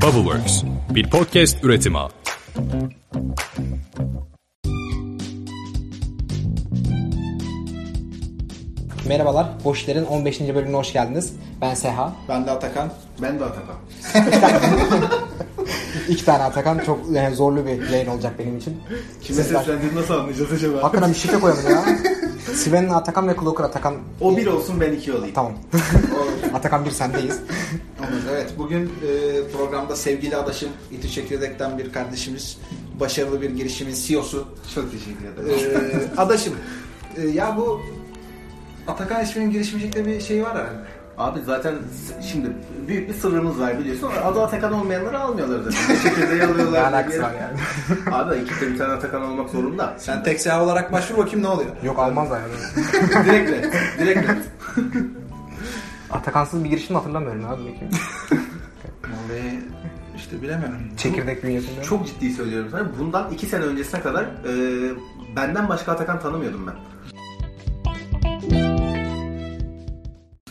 Bubbleworks, bir podcast üretimi. Merhabalar, Boşler'in 15. bölümüne hoş geldiniz. Ben Seha. Ben de Atakan. Ben de Atakan. İki tane Atakan. Çok yani zorlu bir yayın olacak benim için. Kime Sizler- seslendiğini nasıl anlayacağız acaba? Hakikaten bir şifre koyalım ya. Sven'in Atakan ve Kloker Atakan. O bir olsun ben iki olayım. Tamam. Atakan bir sendeyiz. Olur, Evet bugün e, programda sevgili adaşım İTÜ Çekirdek'ten bir kardeşimiz, başarılı bir girişimin CEO'su. Çok teşekkür ederim. E, adaşım, e, ya bu Atakan isminin girişimcilikte bir şey var herhalde. Abi zaten şimdi büyük bir sırrımız var biliyorsun. Adı Atakan olmayanları almıyorlar zaten. Çekirdeği alıyorlar. Ne alakası var yani? Abi ekipte bir tane Atakan olmak zorunda. Sen tek seha olarak başvur bakayım ne oluyor? Yok almazlar yani. direkt net. Direkt net. Atakansız bir girişim hatırlamıyorum abi. Vallahi işte bilemiyorum. Çekirdek bünyesinde. Çok ciddi söylüyorum sana. Bundan iki sene öncesine kadar e, benden başka Atakan tanımıyordum ben.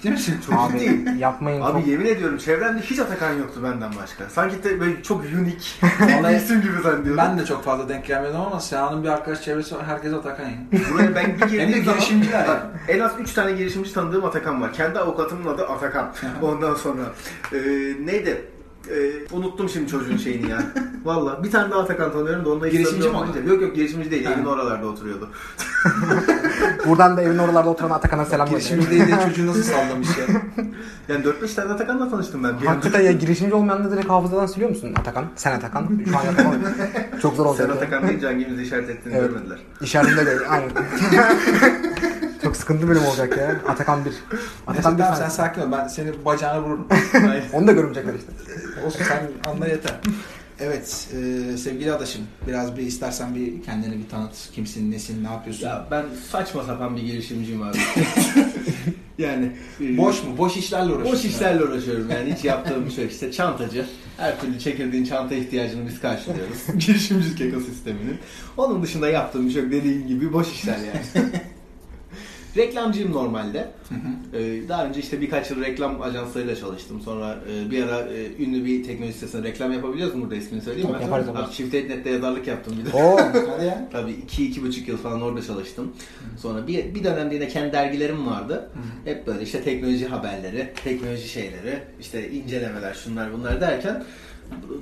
Ciddi misin? Çok Abi ciddiyim. yapmayın. Abi çok... yemin ediyorum çevremde hiç Atakan yoktu benden başka. Sanki de böyle çok unik, bir isim gibi zannediyordum. Ben de çok fazla denk gelmedim ama Seha'nın bir arkadaş çevresi var. Herkes Atakan ya. Buraya ben bir girdiğim zaman girişimciler en az 3 tane girişimci tanıdığım Atakan var. Kendi avukatımın adı Atakan. Ondan sonra e, neydi? E, unuttum şimdi çocuğun şeyini ya. Valla bir tane daha Atakan tanıyorum da onunla hiç Girişimci mi Yok yok girişimci değil. Evin oralarda oturuyordu. Buradan da evin oralarda oturan Atakan'a selam Girişimci gönderiyorum. değil de çocuğu nasıl sallamış ya. Yani 4-5 tane Atakan'la tanıştım ben. Bir. Hakikaten ya girişimci olmayanları direkt hafızadan siliyor musun Atakan? Sen Atakan. Şu an yapamam. Çok zor olacak. Sen. Atakan deyince hangimizi işaret ettiğini Evet. görmediler. İşaretinde de aynen. Çok sıkıntı bölüm olacak ya. Atakan bir. Atakan Neyse, bir tamam, sen sen. sakin ol. Ben seni bacağına vururum. Onu da görmeyecekler işte. Olsun sen anla yeter. Evet e, sevgili adaşım biraz bir istersen bir kendini bir tanıt. Kimsin, nesin, ne yapıyorsun? Ya ben saçma sapan bir girişimciyim abi. yani e, Boş mu? Boş işlerle uğraşıyorsun. Boş işlerle uğraşıyorum yani hiç yaptığım bir şey yok. İşte çantacı. Her türlü çekirdeğin çanta ihtiyacını biz karşılıyoruz. Girişimcilik ekosisteminin. Onun dışında yaptığım bir şey yok. Dediğim gibi boş işler yani. Reklamcıyım normalde. Ee, daha önce işte birkaç yıl reklam ajanslarıyla çalıştım. Sonra e, bir ara e, ünlü bir teknoloji sitesine reklam yapabiliyoruz mu? Burada ismini söyleyeyim mi? Tabii, yaparız ama. Abi, Çift Net'te yazarlık yaptım bir de. Oo. Hadi ya. Tabii iki, iki buçuk yıl falan orada çalıştım. Sonra bir, bir dönemde yine kendi dergilerim vardı. Hep böyle işte teknoloji haberleri, teknoloji şeyleri, işte incelemeler, şunlar bunlar derken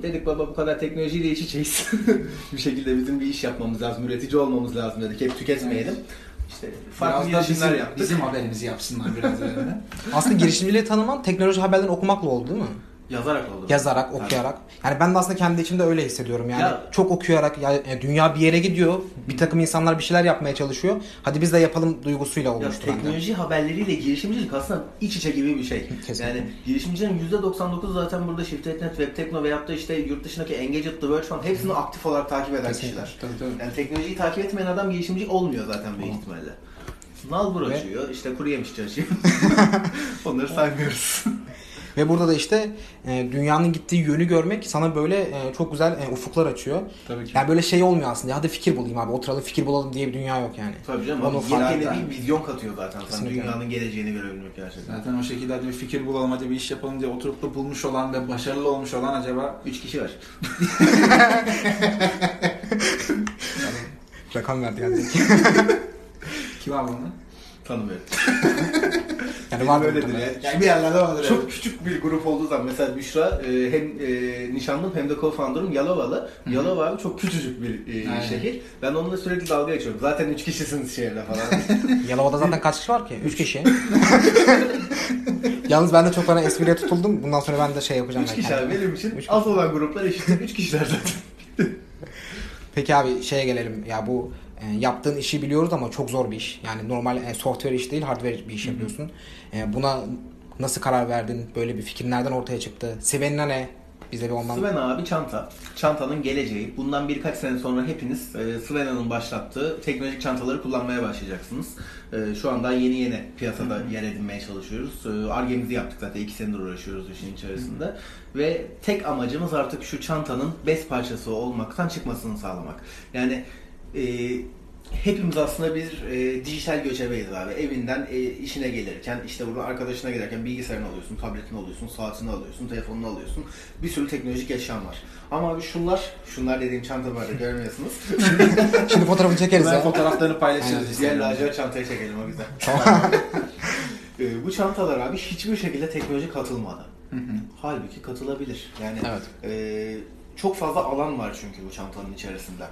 dedik baba bu kadar teknolojiyle iç içeyiz. bir şekilde bizim bir iş yapmamız lazım, üretici olmamız lazım dedik. Hep tüketmeyelim. İşte farklı Biraz girişimler bizim, yaptık. bizim haberimizi yapsınlar biraz öyle. Aslında girişimciliği tanıman teknoloji haberlerini okumakla oldu değil mi? Yazarak oldu. Yazarak, okuyarak. Yani ben de aslında kendi içimde öyle hissediyorum. Yani Ya- çok okuyarak ya, ya dünya bir yere gidiyor. Bir takım insanlar bir şeyler yapmaya çalışıyor. Hadi biz de yapalım duygusuyla Ya olmuştu bende. teknoloji haberleriyle girişimcilik aslında iç içe gibi bir şey. Kesinlikle. Yani girişimcilerin %99 zaten burada Shift.net, Webtekno veyahut da işte yurt dışındaki Engadget, The Verge falan hepsini aktif olarak takip eden Kesinlikle. kişiler. Tabii, tabii. Yani teknolojiyi takip etmeyen adam girişimci olmuyor zaten büyük ihtimalle. Nalbur açıyor, işte kuru yemişçi açıyor. Onları saymıyoruz. Ve burada da işte e, dünyanın gittiği yönü görmek sana böyle e, çok güzel e, ufuklar açıyor. Tabii ki. Yani böyle şey olmuyor aslında. Hadi fikir bulayım abi. Oturalım fikir bulalım diye bir dünya yok yani. Tabii canım. Onu yeni bir vizyon katıyor zaten sana. Dünyanın geleceğini görebilmek gerçekten. Zaten o şekilde hadi bir fikir bulalım, hadi bir iş yapalım diye oturup da bulmuş olan ve başarılı olmuş olan acaba Üç kişi var. Rakam verdi yani. kim abi onu? Tanımıyorum. yani var öyledir muhtemelen. ya. Yani bir yerlerde vardır. Çok küçük bir grup olduğu zaman mesela Büşra e, hem e, nişanlım hem de co-founder'ım Yalovalı. Yalova abi çok küçücük bir e, Aynen. şehir. Ben onunla sürekli dalga geçiyorum. Zaten üç kişisiniz şehirde falan. Yalova'da zaten kaç kişi var ki? 3 kişi. Yalnız ben de çok bana espriye tutuldum. Bundan sonra ben de şey yapacağım. üç belki. kişi abi benim için Üç az olan gruplar eşittir. Üç kişiler zaten. Peki abi şeye gelelim. Ya bu e, yaptığın işi biliyoruz ama çok zor bir iş. Yani normal e, software iş değil, hardware bir iş yapıyorsun. E, buna nasıl karar verdin? Böyle bir fikir nereden ortaya çıktı? Sevenina ne? Bize bir ondan... Sven abi çanta. Çantanın geleceği. Bundan birkaç sene sonra hepiniz e, Svena'nın başlattığı teknolojik çantaları kullanmaya başlayacaksınız. E, şu anda yeni yeni piyasada yer edinmeye çalışıyoruz. E, Arge'mizi yaptık zaten. iki senedir uğraşıyoruz işin içerisinde. Ve tek amacımız artık şu çantanın bez parçası olmaktan çıkmasını sağlamak. Yani e, hepimiz aslında bir e, dijital göçebeyiz abi. Evinden e, işine gelirken, işte burada arkadaşına giderken bilgisayarını alıyorsun, tabletini alıyorsun, saatini alıyorsun, telefonunu alıyorsun. Bir sürü teknolojik eşyan var. Ama abi şunlar, şunlar dediğim çantalarda görmüyorsunuz. Şimdi fotoğrafını çekeriz Ben ya. fotoğraflarını paylaşırız. Diğer lacivert çantayı çekelim o güzel. E, bu çantalar abi hiçbir şekilde teknoloji katılmadı. Hı hı. Halbuki katılabilir. Yani Evet. e, çok fazla alan var çünkü bu çantanın içerisinde.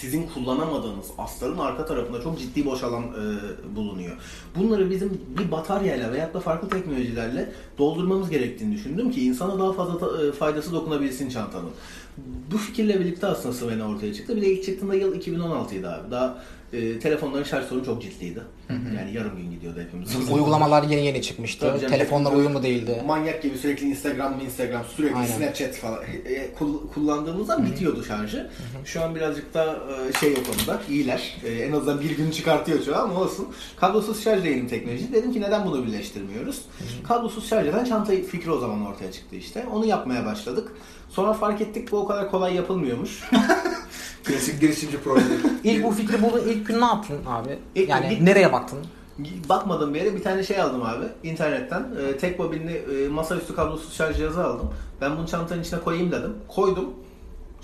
Sizin kullanamadığınız astarın arka tarafında çok ciddi boş alan e, bulunuyor. Bunları bizim bir bataryayla veyahut da farklı teknolojilerle doldurmamız gerektiğini düşündüm ki insana daha fazla ta- e, faydası dokunabilsin çantanın. Bu fikirle birlikte aslında Sven ortaya çıktı. Bir de ilk çıktığında yıl 2016'ydı abi. Daha e, telefonların şarj sorunu çok ciddiydi. Yani yarım gün gidiyordu hepimiz. Uygulamalar yeni yeni çıkmıştı. Tabii canım, Telefonlar hepimiz uyumlu değildi. Manyak gibi sürekli Instagram, Instagram, sürekli Aynen. Snapchat falan e, kul- kullandığımızda bitiyordu şarjı. Şu an birazcık da e, şey o konuda iyiler. E, en azından bir gün çıkartıyor şu an ama olsun. Kablosuz şarj yayın teknoloji. Dedim ki neden bunu birleştirmiyoruz? Kablosuz şarj eden çanta fikri o zaman ortaya çıktı işte. Onu yapmaya başladık. Sonra fark ettik bu o kadar kolay yapılmıyormuş. Klasik girişimci projeleri. İlk bu fikri buldun ilk gün ne yaptın abi? İlk yani gün- nereye baktın? Bakmadım bir yere bir tane şey aldım abi internetten. E, tek bobinli e, masaüstü kablosuz şarj cihazı aldım. Ben bunu çantanın içine koyayım dedim. Koydum.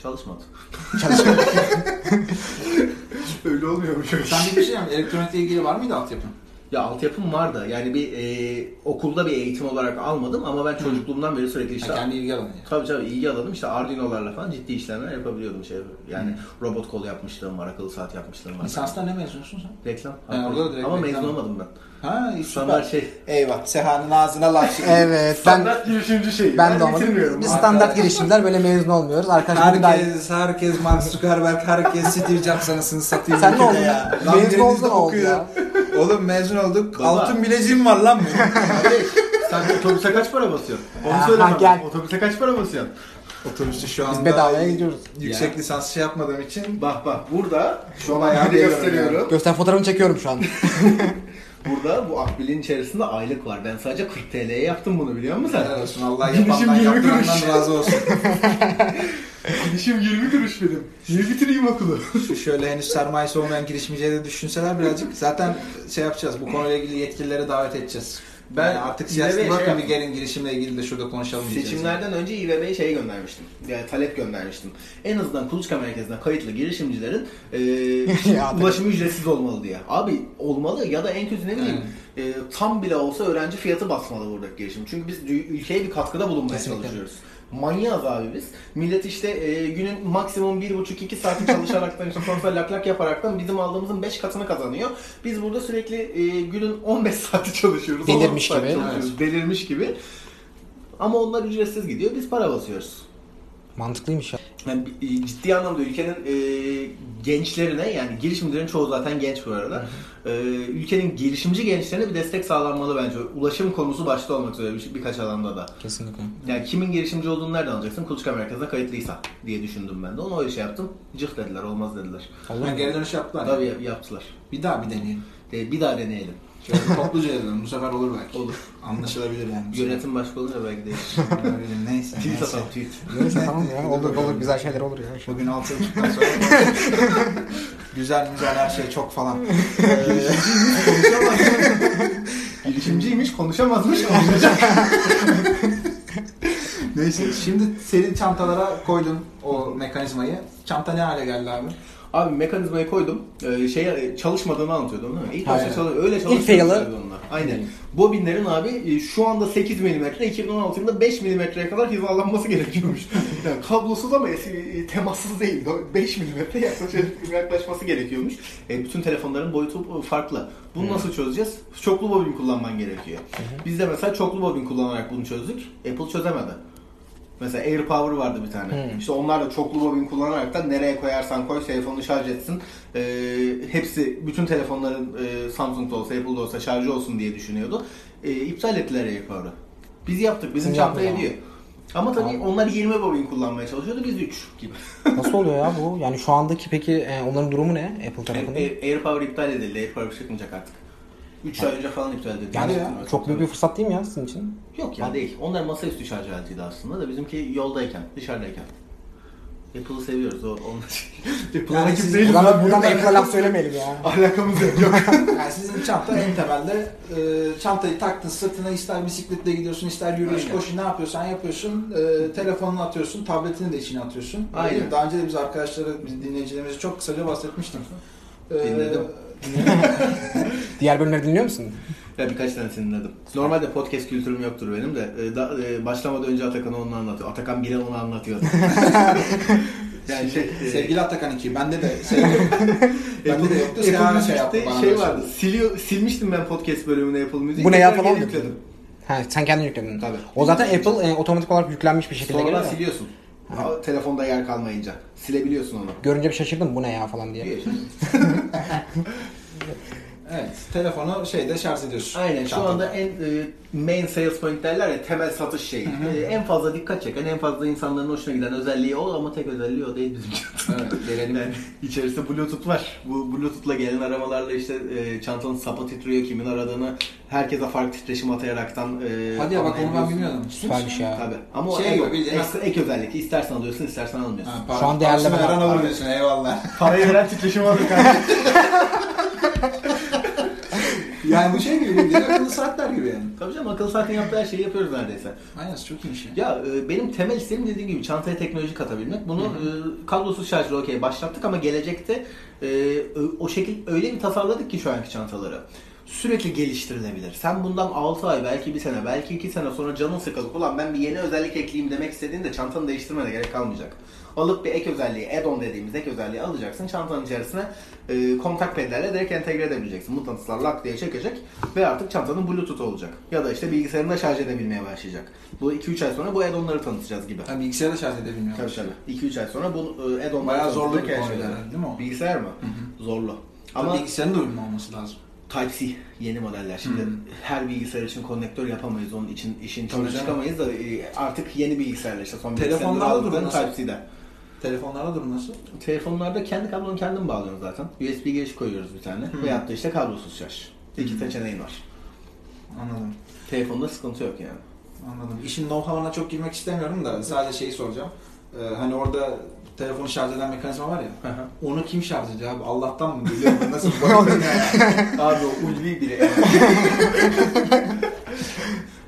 Çalışmadı. Çalışma. Öyle olmuyormuş. Sen bir şey mi? Elektronikle ilgili var mıydı altyapın? Ya altyapım vardı. Yani bir e, okulda bir eğitim olarak almadım ama ben çocukluğumdan beri sürekli işte Ha, kendi ilgi alanı. yani. Tabii tabii ilgi alanım işte Arduino'larla falan ciddi işlemler yapabiliyordum şey. Yani robot kol yapmışlığım var, akıllı saat yapmışlığım var. Lisansla ne mezunsun sen? Reklam. Ha, orada da direkt ama reklam. mezun olmadım ben. Ha. Standart şey. Eyvah. Seha'nın ağzına laf şimdi. evet ben Standart girişimci şey. ben de olmadım. Biz standart girişimler böyle mezun olmuyoruz. Arkadaşlar bir daha Herkes, herkes Mark Zuckerberg, herkes Steve Jobs anasını satayım. Sen ne oldun? ya? Lan Mezun oldun oldu ya? Oğlum mezun olduk. Baba. Altın bileziğim var lan benim. Sen otobüse kaç para basıyorsun? Onu söyle bana. gel. Otobüse kaç para basıyorsun? Otobüste şu anda Biz bedavaya gidiyoruz. yüksek Ya. lisans şey yapmadığım için Bak bak burada şu an biliyorum gösteriyorum. Göster fotoğrafını çekiyorum şu an. Burada bu akbilin içerisinde aylık var. Ben sadece 40 TL'ye yaptım bunu biliyor musun sen? helal olsun. Allah yapandan yaptırandan razı olsun. Girişim 20 kuruş benim. Niye bitireyim okulu? Şu şöyle henüz sermayesi olmayan girişimciye de düşünseler birazcık. Zaten şey yapacağız. Bu konuyla ilgili yetkilileri davet edeceğiz. Ben Ben artık İBB'ye siyasete şey bakın bir gelin girişimle ilgili de şurada konuşalım. Seçimlerden önce İBB'ye şey göndermiştim. Yani talep göndermiştim. En azından kuluçka merkezine kayıtlı girişimcilerin e, ulaşımı ücretsiz olmalı diye. Abi olmalı ya da en kötü ne bileyim e, tam bile olsa öğrenci fiyatı basmalı buradaki girişim. Çünkü biz ülkeye bir katkıda bulunmaya Kesinlikle. çalışıyoruz. Manyağız abi biz. Millet işte e, günün maksimum 1,5-2 saati çalışaraktan işte sonuçta lak lak yaparaktan bizim aldığımızın 5 katını kazanıyor. Biz burada sürekli e, günün 15 saati çalışıyoruz. Delirmiş 16 saat gibi. çalışıyoruz. Delirmiş gibi. Ama onlar ücretsiz gidiyor. Biz para basıyoruz. Mantıklıymış ya. Yani bir- ciddi anlamda ülkenin e, gençlerine yani girişimcilerin çoğu zaten genç bu arada. E, ülkenin girişimci gençlerine bir destek sağlanmalı bence. Ulaşım konusu başta olmak üzere bir- birkaç alanda da. Kesinlikle. Yani kimin girişimci olduğunu nereden alacaksın? Kuluçka merkezine kayıtlıysa diye düşündüm ben de. Onu öyle şey yaptım. Cık dediler, olmaz dediler. Ha, mu? geri dönüş yaptılar. Tabii yap- yaptılar. Bir daha bir deneyelim. E, bir daha deneyelim. Şöyle topluca edelim. Bu sefer olur belki. Olur. Anlaşılabilir yani. bu sefer. Yönetim başka olunca belki değişir. Öyle, neyse. tweet atalım tweet. Neyse tamam ya. Olur olur güzel şeyler olur ya. Bugün 6.30'dan sonra güzel güzel her şey çok falan. Konuşamaz. Girişimciymiş, konuşamazmış, konuşacak. Neyse şimdi senin çantalara koydun o mekanizmayı. Çanta ne hale geldi abi? Abi mekanizmayı koydum. Ee, şey çalışmadığını anlatıyordum değil mi? İlk başta çalış öyle fail'ı- onlar. Aynen. Bobinlerin abi e, şu anda 8 mm, 2016 yılında 5 mm'ye kadar hizalanması gerekiyormuş. yani kablosuz ama e, temassız değil. 5 mm yaklaşık yaklaşması gerekiyormuş. E, bütün telefonların boyutu farklı. Bunu nasıl çözeceğiz? Çoklu bobin kullanman gerekiyor. Biz de mesela çoklu bobin kullanarak bunu çözdük. Apple çözemedi. Mesela AirPower vardı bir tane. Hmm. İşte onlar da çoklu bobin kullanarak da nereye koyarsan koy telefonunu şarj etsin. Ee, hepsi bütün telefonların e, Samsung'da olsa Apple'da olsa şarjı olsun diye düşünüyordu. Ee, iptal ettiler AirPower'ı. Biz yaptık. Bizim Siz çanta yaptınız ediyor. Ama tabii Tamam. onlar 20 bobin kullanmaya çalışıyordu. Biz 3 gibi. Nasıl oluyor ya bu? Yani şu andaki peki e, onların durumu ne Apple tarafında? Air- AirPower iptal edildi. AirPower çıkmayacak artık. 3 ay önce falan iptal edildi. Yani Yanlış çok büyük bir fırsat değil mi ya sizin için? Yok ya değil. Onlar masaüstü şarj aletiydi aslında da bizimki yoldayken, dışarıdayken. Apple'ı seviyoruz. O, onun Apple'a Yani rakip değiliz. Buradan, buradan da Apple'a laf söylemeyelim ya. Alakamız yok. Yani sizin çanta en temelde e, çantayı taktın sırtına ister bisikletle gidiyorsun ister yürüyüş koşu ne yapıyorsan yapıyorsun. E, telefonunu atıyorsun, tabletini de içine atıyorsun. Aynen. Daha önce de biz arkadaşlara, biz dinleyicilerimize çok kısaca bahsetmiştim. E, Dinledim. Diğer bölümleri dinliyor musun? Ya birkaç tanesini dinledim. Normalde podcast kültürüm yoktur benim de. E, da, e, başlamadan önce Atakan onu anlatıyor. Atakan bile onu anlatıyor. yani şey... e, Sevgili Atakan 2, bende de sevgili, bende de yoktu. Seha Apple şey yaptı bana. şey böyle vardı. Siliyor, silmiştim ben podcast bölümünü Apple Music. Bu ne ya falan yükledim. Ha, sen kendin yükledin. Tabii. O zaten Apple e, otomatik olarak yüklenmiş bir şekilde Sonradan geliyor. ya. siliyorsun. Telefonda yer kalmayınca. Silebiliyorsun onu. Görünce bir şaşırdım bu ne ya falan diye. Evet, telefonu şeyde şarj ediyorsun. Aynen şu anda en e, main sales point derler ya temel satış şeyi. E, en fazla dikkat çeken, en fazla insanların hoşuna giden özelliği o ama tek özelliği o değil bizim Evet, gelelim. Yani içerisinde bluetooth var. Bu bluetooth'la gelen aramalarla işte e, çantanın sapı titriyor, kimin aradığını herkese farklı titreşim atayaraktan e, Hadi ya bak onu ben anlayabiliyorsun. bilmiyordum. Süpermiş ya. Tabii. Ama o Şey en- gibi bildiğin- ekstra ek özellik. İstersen alıyorsun, istersen almıyorsun. Ha, Şu an değerleme parasını veren alır diyorsun, eyvallah. Parayı veren titreşim alıyor kardeşim. yani bu şey gibi bildiğin akıllı saatler gibi yani. Tabii canım akıllı saatin yaptığı her şeyi yapıyoruz neredeyse. Aynen çok iyi şey. Ya e, benim temel isteğim dediğim gibi çantaya teknoloji katabilmek. Bunu e, kablosuz şarjla okey başlattık ama gelecekte e, o şekil öyle bir tasarladık ki şu anki çantaları. Sürekli geliştirilebilir. Sen bundan 6 ay, belki bir sene, belki 2 sene sonra canın sıkılıp ulan ben bir yeni özellik ekleyeyim demek istediğinde çantanı değiştirmene gerek kalmayacak. Alıp bir ek özelliği, add-on dediğimiz ek özelliği alacaksın. Çantanın içerisine e, kontak pedlerle direkt entegre edebileceksin. Mıknatıslar lak diye çekecek ve artık çantanın bluetooth olacak. Ya da işte bilgisayarında şarj edebilmeye başlayacak. Bu 2-3 ay sonra bu add-onları tanıtacağız gibi. Ha, bilgisayarda şarj edebilmiyor. Tabii tabii. 2-3 ay sonra bu e, add-onları Bayağı zorlu bir herhalde, değil mi o? Bilgisayar mı? Zorlu. Ama Ama bilgisayarın da uyumlu olması lazım. Type-C yeni modeller. Şimdi Hmm. her bilgisayar için konnektör yapamayız. Onun için işin Tabii içine canım. çıkamayız da e, artık yeni bilgisayarlar işte son Telefonlarda nasıl? Type-C'de. Telefonlarda durum nasıl? Telefonlarda kendi kablonu kendin bağlıyorsun zaten. USB giriş koyuyoruz bir tane. Hmm. Veyahut da işte kablosuz şarj. İki seçeneğin var. Anladım. Telefonda sıkıntı yok yani. Anladım. İşin know-how'ına çok girmek istemiyorum da sadece şeyi soracağım. Ee, hani orada telefonu şarj eden mekanizma var ya. Onu kim şarj ediyor abi? Allah'tan mı geliyor? Nasıl bakıyorsun yani? Abi o ulvi biri.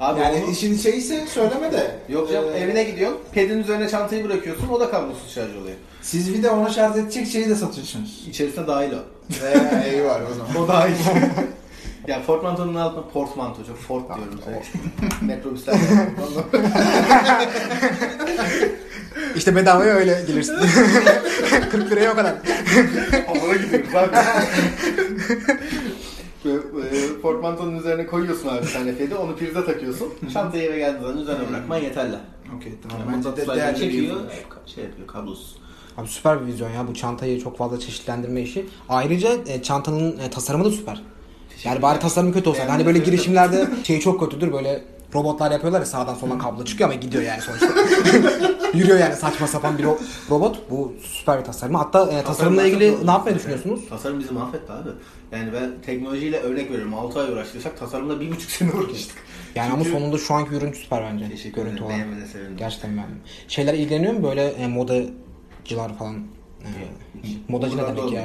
Abi yani onu- işin şeyse söyleme de. Yok canım Ee, evine gidiyorsun, pedin üzerine çantayı bırakıyorsun, o da kablosuz şarj oluyor. Siz bir de onu şarj edecek şeyi de satıyorsunuz. İçerisine dahil o. Eee eyvallah o zaman. O dahil. ya portmantonun altına portmanto, çok fort diyorum. Metrobüsler. İşte bedavaya öyle gelirsin. 40 liraya o kadar. Havara gidiyoruz abi. Portmantonun üzerine koyuyorsun abi tane pedi, onu prize takıyorsun. Çantayı eve geldiğin zaman üzerine bırakman yeterli. Okey Yani tamam. Bence de değerli çekiyor, ürün. şey yapıyor, kablosuz. Abi süper bir vizyon ya bu çantayı çok fazla çeşitlendirme işi. Ayrıca e, çantanın e, tasarımı da süper. Yani bari tasarımı kötü olsa. Hani böyle girişimlerde şey çok kötüdür böyle robotlar yapıyorlar ya sağdan soldan kablo çıkıyor ama gidiyor yani sonuçta. Yürüyor yani saçma sapan bir ro- robot. Bu süper bir tasarım. Hatta e, tasarımla ilgili ne yapmayı düşünüyorsunuz? Tasarım bizi mahvetti abi. Yani ben teknolojiyle örnek veriyorum. 6 ay uğraştıysak tasarımla 1,5 sene uğraştık. Yani ama Çünkü- sonunda şu anki ürün süper bence. Teşekkür Görüntü ederim. olarak. Beğenmene sevindim. Gerçekten beğendim. Şeyler ilgileniyor mu böyle e, modacılar falan? E, modacı ne demek ya?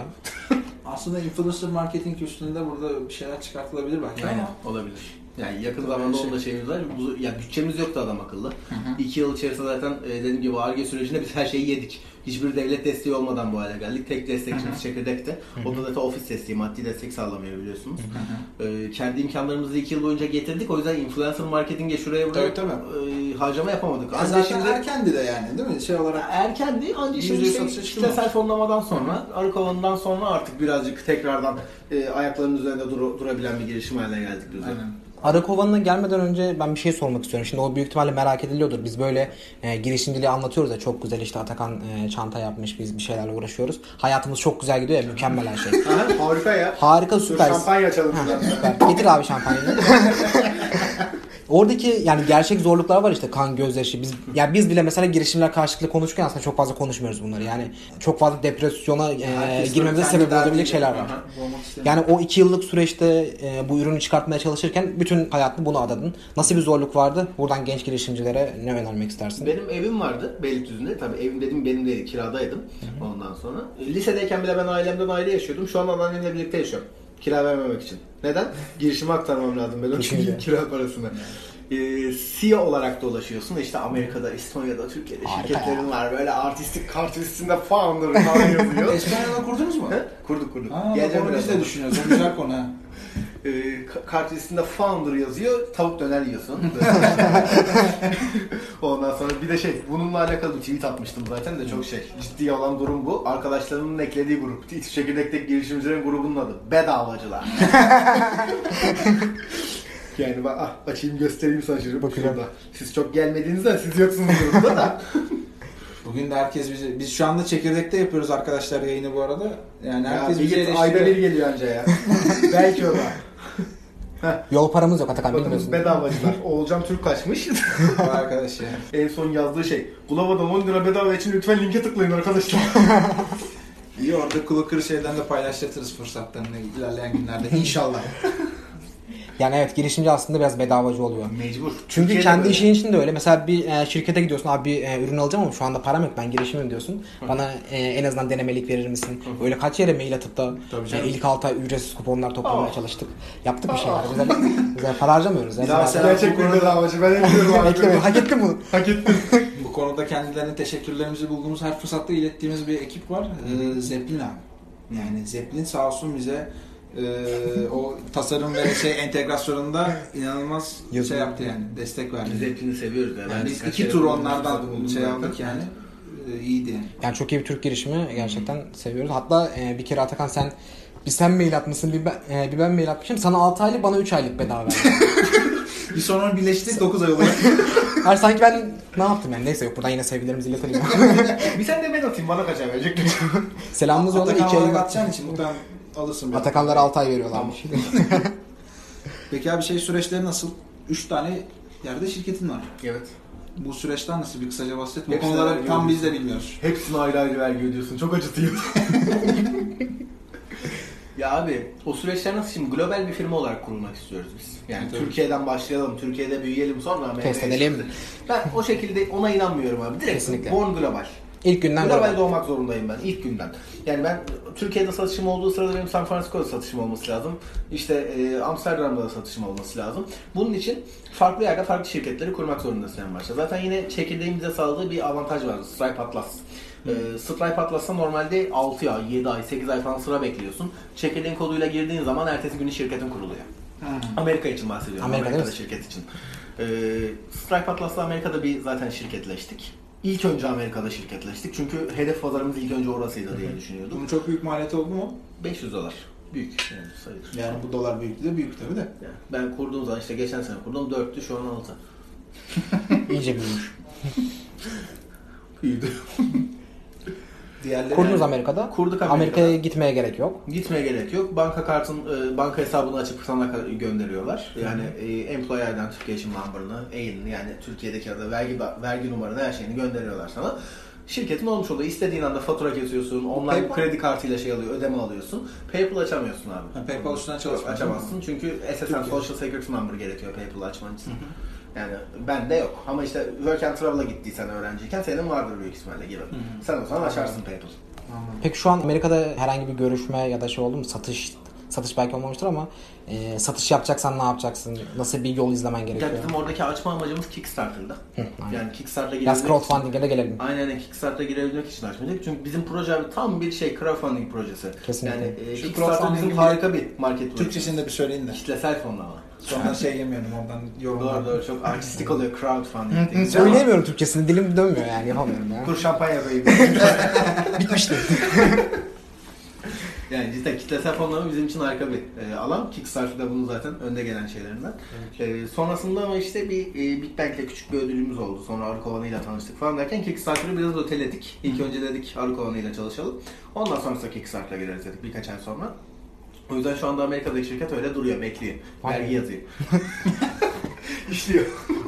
Aslında influencer marketing üstünde burada bir şeyler çıkartılabilir bence ama. Olabilir. Yani yakın Tabii zamanda şey- onda şeyimiz var. Bu, ya bütçemiz yoktu adam akıllı. İki yıl içerisinde zaten e, dediğim gibi ARGE sürecinde biz her şeyi yedik. Hiçbir devlet desteği olmadan bu hale geldik. Tek destekçimiz çekirdekti. O da zaten ofis desteği, maddi destek sağlamıyor biliyorsunuz. E, kendi imkanlarımızı iki yıl boyunca getirdik. O yüzden influencer marketing'e şuraya buraya Tabii, e, harcama yapamadık. Ya zaten şimdi erkendi de yani değil mi? Şey olarak erkendi ancak şimdi çıkmaz. kitlesel fonlamadan sonra, arı kovanından sonra artık birazcık tekrardan e, ayaklarının üzerinde dur- durabilen bir girişim haline geldik. Aynen. Arı kovanına gelmeden önce ben bir şey sormak istiyorum. Şimdi o büyük ihtimalle merak ediliyordur. Biz böyle e, girişimciliği anlatıyoruz ya çok güzel işte Atakan e, çanta yapmış biz bir şeylerle uğraşıyoruz. Hayatımız çok güzel gidiyor ya mükemmel her şey. Aha, harika ya. Harika Dur süper. şampanya açalım Ha, şuradan. süper. Getir abi şampanyayı. Oradaki yani gerçek zorluklar var işte kan gözyaşı. Biz yani biz bile mesela girişimler karşılıklı konuşurken aslında çok fazla konuşmuyoruz bunları. Yani çok fazla depresyona e, girmemize sebep olabilecek şeyler var. Yani o iki yıllık süreçte e, bu ürünü çıkartmaya çalışırken bütün hayatını buna adadın. Nasıl bir zorluk vardı? Buradan genç girişimcilere ne önermek istersin? Benim evim vardı Beylikdüzü'nde. Tabii evim dedim benim değil kiradaydım ondan sonra. Lisedeyken bile ben ailemden ayrı yaşıyordum. Şu an anneannemle birlikte yaşıyorum. Kira vermemek için. Neden? Girişime aktarmam lazım benim çünkü Kesinlikle. kira parasını. Ee, CEO olarak dolaşıyorsun. İşte Amerika'da, İstonya'da, Türkiye'de Harika şirketlerin var. Böyle artistik kart üstünde founder falan yazıyor. Estonya'da kurdunuz mu? He? kurduk kurduk. Aa, Geleceğim onu biz de düşünüyoruz. O güzel konu ha. Ka- kart üstünde founder yazıyor. Tavuk döner yiyorsun. Ondan sonra bir de şey bununla alakalı bir tweet atmıştım zaten de çok şey. Ciddi olan durum bu. Arkadaşlarımın eklediği grup. Çekirdekteki girişimcilerin grubunun adı. Bedavacılar. yani bak ah, açayım göstereyim sana şunu. Bakacağım. Şurada. Siz çok gelmediğinizden siz yoksunuz grupta da. Bugün de herkes bizi... Biz şu anda çekirdekte yapıyoruz arkadaşlar yayını bu arada. Yani ya, herkes bir bizi git, ayda bir eleştiriyor. geliyor anca ya. Belki o da. Yol paramız yok Atakan Bakın bilmiyorsun. bedavacılar. Oğulcan Türk kaçmış. Arkadaş ya. En son yazdığı şey. Bulava'dan 10 lira bedava için lütfen linke tıklayın arkadaşlar. İyi orada kulu kırı şeyden de paylaştırırız fırsatlarını ilerleyen günlerde. İnşallah. Yani evet girişimci aslında biraz bedavacı oluyor. Mecbur. Çünkü Türkiye'de kendi böyle. işin için de öyle. Mesela bir e, şirkete gidiyorsun abi bir e, ürün alacağım ama şu anda param yok ben girişimim diyorsun. Bana e, en azından denemelik verir misin? Öyle kaç yere mail atıp da e, ilk 6 ay ücretsiz kuponlar toplamaya Aa. çalıştık. Yaptık bir şeyler. Biz de para harcamıyoruz. Yani. Daha Mesela- mesela- Gerçek bir bedavacı. Ben. Bekle hak ettin bunu. Hak ettim. Bu konuda kendilerine teşekkürlerimizi bulduğumuz her fırsatta ilettiğimiz bir ekip var. Ee, Zeppelin abi. Yani Zeppelin sağ olsun bize e, o tasarım ve şey entegrasyonunda inanılmaz Yazılı. şey yaptı yani. Destek verdi. Biz hepsini seviyoruz ya. Yani Ben biz iki tur onlardan şey aldık yani. Ee, iyiydi yani. Yani çok iyi bir Türk girişimi gerçekten seviyoruz. Hatta e, bir kere Atakan sen bir sen mail atmışsın bir ben, e, bir ben mail atmışım. Sana 6 aylık bana 3 aylık bedava verdi. Bir sonra birleştik 9 ay olarak. Hayır sanki ben ne yaptım yani neyse yok buradan yine sevgilerimizi iletelim. Bir sen de ben atayım. Bana kaç ay verecek? Selamımız yolla 2 Atakan ay. olarak atacağın için muhtemelen alırsın. Atakanlara 6 ay veriyorlarmış. Peki abi şey süreçleri nasıl? 3 tane yerde şirketin var. evet. Bu süreçten nasıl bir kısaca bahset. Bu Hepsine konuları vergi tam biz de bilmiyoruz. Hepsine ayrı ayrı vergi ödüyorsun. Çok acıtıyor. ya abi o süreçler nasıl şimdi global bir firma olarak kurulmak istiyoruz biz. Yani Tabii. Türkiye'den başlayalım, Türkiye'de büyüyelim sonra Amerika'ya Test edelim. Ben o şekilde ona inanmıyorum abi. Direkt Kesinlikle. born global. İlk günden Global global. doğmak zorundayım ben ilk günden. Yani ben Türkiye'de satışım olduğu sırada benim San Francisco'da satışım olması lazım. İşte e, Amsterdam'da da satışım olması lazım. Bunun için farklı yerde farklı şirketleri kurmak zorundasın en başta. Zaten yine çekirdeğin bize sağladığı bir avantaj var. Stripe Atlas. E, Stripe Atlas'ta normalde 6 ay, 7 ay, 8 ay falan sıra bekliyorsun. Çekirdeğin koduyla girdiğin zaman ertesi günü şirketin kuruluyor. Amerika için bahsediyorum. Amerika Amerika'da şirket için. Ee, Stripe Atlas'la Amerika'da bir zaten şirketleştik. İlk önce Amerika'da şirketleştik. Çünkü hedef pazarımız ilk önce orasıydı diye düşünüyordum. Bunun çok büyük maliyeti oldu mu? 500 dolar. Büyük yani sayılır. Yani bu dolar büyüklüğü de büyük tabii de. Yani ben kurduğum zaman işte geçen sene kurdum 4'tü şu an 6. İyice büyümüş. Büyüdü. Diğerleri Kurdunuz Amerika'da. Kurduk Amerika'da. Amerika'ya gitmeye gerek yok. Gitmeye gerek yok. Banka kartın, e, banka hesabını açıp sana gönderiyorlar. Yani e, employee identification number'ını, EIN'ini yani Türkiye'deki adı, vergi vergi numaranı her şeyini gönderiyorlar sana. Şirketin olmuş oluyor. İstediğin anda fatura kesiyorsun, online PayPal- kredi kartıyla şey alıyor, ödeme alıyorsun. PayPal açamıyorsun abi. Ha, PayPal üstünden çalışmıyor. açamazsın çünkü SSN Türkiye. Social Security Number gerekiyor PayPal açman için. Yani bende yok. Ama işte Work and Travel'a gittiysen öğrenciyken senin vardır büyük ihtimalle gibi. Sen o zaman açarsın PayPal. Peki şu an Amerika'da herhangi bir görüşme ya da şey oldu mu? Satış satış belki olmamıştır ama e, satış yapacaksan ne yapacaksın? Nasıl bir yol izlemen Ya gerekiyor? bizim oradaki açma amacımız Kickstarter'da. aynen. yani Kickstarter'a Biraz girebilmek crowdfunding'e de gelelim. Aynen öyle Kickstarter'a girebilmek için açmadık. Çünkü bizim proje tam bir şey crowdfunding projesi. Kesinlikle. Yani e, Kickstarter bizim harika bir market Türkçesini de bir söyleyin de. Kitlesel fonlama. Sonra şey yemiyorum oradan yorumlar. Doğru doğru çok artistik oluyor crowdfunding. ama Söyleyemiyorum Türkçesini. Dilim dönmüyor yani yapamıyorum ya. Kur şampanya koyayım. Bitmişti. Yani cidden kitlesel fonlama bizim için harika bir e, alan. Kickstarter da bunun zaten önde gelen şeylerinden. E, sonrasında ama işte bir e, Big Bang'le küçük bir ödülümüz oldu. Sonra Arı Kovanı'yla tanıştık falan derken Kickstarter'ı biraz öteledik. İlk önce dedik Arı Kovanı'yla çalışalım. Ondan sonrasında Kickstarter'a gireriz dedik birkaç ay sonra. O yüzden şu anda Amerika'daki şirket öyle duruyor, bekliyor. Vay Vergi be. yazıyor. İşliyor.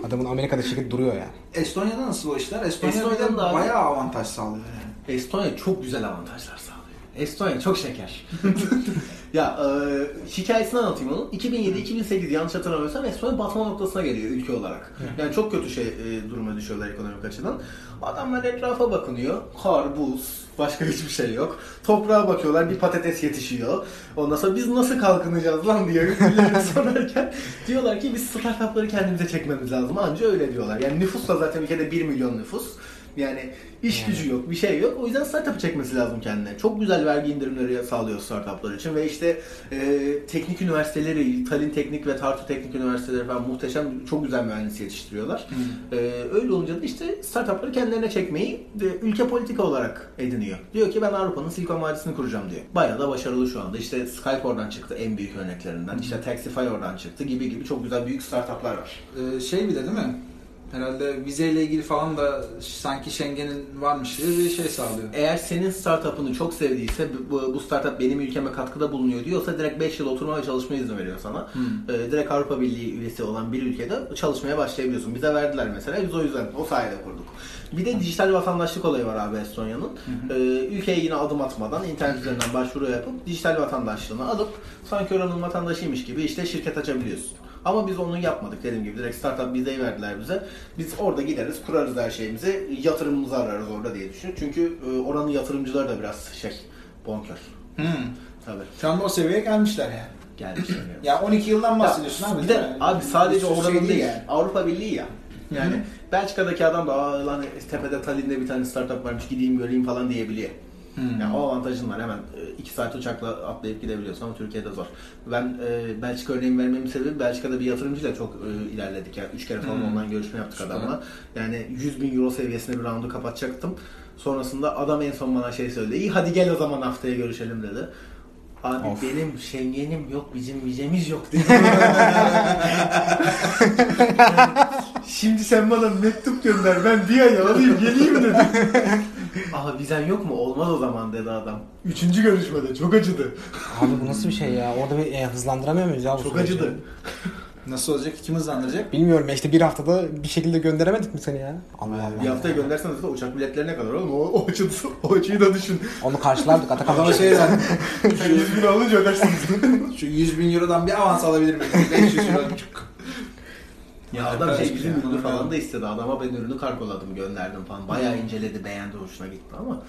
Adamın Amerika'da şirket duruyor yani. Estonya'da nasıl o işler? Estonya Estonya'da bir de da abi- bayağı avantaj sağlıyor yani. Estonya çok güzel avantajlar sağlıyor. Estonya çok şeker. ya e, hikayesini anlatayım onun. 2007-2008 yanlış hatırlamıyorsam Estonya batma noktasına geliyor ülke olarak. Yani çok kötü şey e, duruma düşüyorlar ekonomik açıdan. Adamlar etrafa bakınıyor. Kar, buz, başka hiçbir şey yok. Toprağa bakıyorlar bir patates yetişiyor. Ondan sonra biz nasıl kalkınacağız lan diye birileri sorarken diyorlar ki biz startupları kendimize çekmemiz lazım. Anca öyle diyorlar. Yani nüfus da zaten ülkede 1 milyon nüfus. Yani iş gücü yok, bir şey yok. O yüzden startup çekmesi lazım kendine. Çok güzel vergi indirimleri sağlıyor startuplar için ve işte e, teknik üniversiteleri, Tallinn Teknik ve Tartu Teknik Üniversiteleri falan muhteşem, çok güzel mühendis yetiştiriyorlar. E, öyle olunca da işte startupları kendilerine çekmeyi de, ülke politika olarak ediniyor. Diyor ki ben Avrupa'nın Silikon Vadisi'ni kuracağım diyor. Bayağı da başarılı şu anda. İşte Skype oradan çıktı en büyük örneklerinden. İşte Taxify oradan çıktı gibi gibi çok güzel büyük startuplar var. Ee, şey bir de değil mi? Herhalde vizeyle ilgili falan da sanki Schengen'in varmış gibi bir şey sağlıyor. Eğer senin startup'ını çok sevdiyse bu, bu startup benim ülkeme katkıda bulunuyor diyorsa direkt 5 yıl oturma ve çalışma izni veriyor sana. Ee, direkt Avrupa Birliği üyesi olan bir ülkede çalışmaya başlayabiliyorsun. Bize verdiler mesela. Biz o yüzden o sayede kurduk. Bir de dijital vatandaşlık olayı var abi Estonya'nın. Ee, ülkeye yine adım atmadan internet üzerinden başvuru yapıp dijital vatandaşlığını alıp sanki oranın vatandaşıymış gibi işte şirket açabiliyorsun. Ama biz onu yapmadık dediğim gibi. Direkt startup vizeyi verdiler bize. Biz orada gideriz, kurarız her şeyimizi, yatırımımızı ararız orada diye düşünüyorum. Çünkü e, oranın yatırımcıları da biraz şey, bonkör. Hmm. Tabii. Şu anda o seviyeye gelmişler yani. Gelmiş yani. Ya 12 yıldan bahsediyorsun abi. bir de mi? abi sadece sürü oranın şey değil, yani. Avrupa Birliği ya. Yani. Belçika'daki adam da lan tepede Tallinn'de bir tane startup varmış gideyim göreyim falan diyebiliyor. Hmm. Yani o avantajın var. Hemen 2 saat uçakla atlayıp gidebiliyorsun ama Türkiye'de zor. Ben e, Belçika örneğin vermemin sebebi Belçika'da bir yatırımcıyla çok e, ilerledik. Yani 3 kere falan Hmm. online görüşme yaptık Süper. adamla. Yani 100 bin euro seviyesinde bir roundu kapatacaktım. Sonrasında adam en son bana şey söyledi. İyi hadi gel o zaman haftaya görüşelim dedi. Abi Of. benim Schengen'im yok, bizim vizemiz yok dedi. Şimdi sen bana mektup gönder, ben bir ay alayım geleyim dedi. Aha vizen yok mu? Olmaz o zaman dedi adam. Üçüncü görüşmede çok acıdı. Abi bu nasıl bir şey ya? Orada bir e, hızlandıramıyor muyuz ya bu Çok süreci? acıdı. Nasıl olacak? Kim hızlandıracak? Bilmiyorum ya işte bir haftada bir şekilde gönderemedik mi seni ya? Allah Allah. Bir haftaya gönderseniz de uçak biletleri ne kadar oğlum? O, o, açığı, o açıyı da düşün. Onu karşılardık Atakan. Adama şey yani, Şu 100 bin alınca ödersiniz. şu 100 bin eurodan bir avans alabilir miyim? 500 euro. Ya adam şey bizim ürünü falan da istedi. Adama ben ürünü kargoladım, gönderdim falan. Bayağı inceledi, beğendi, hoşuna gitti ama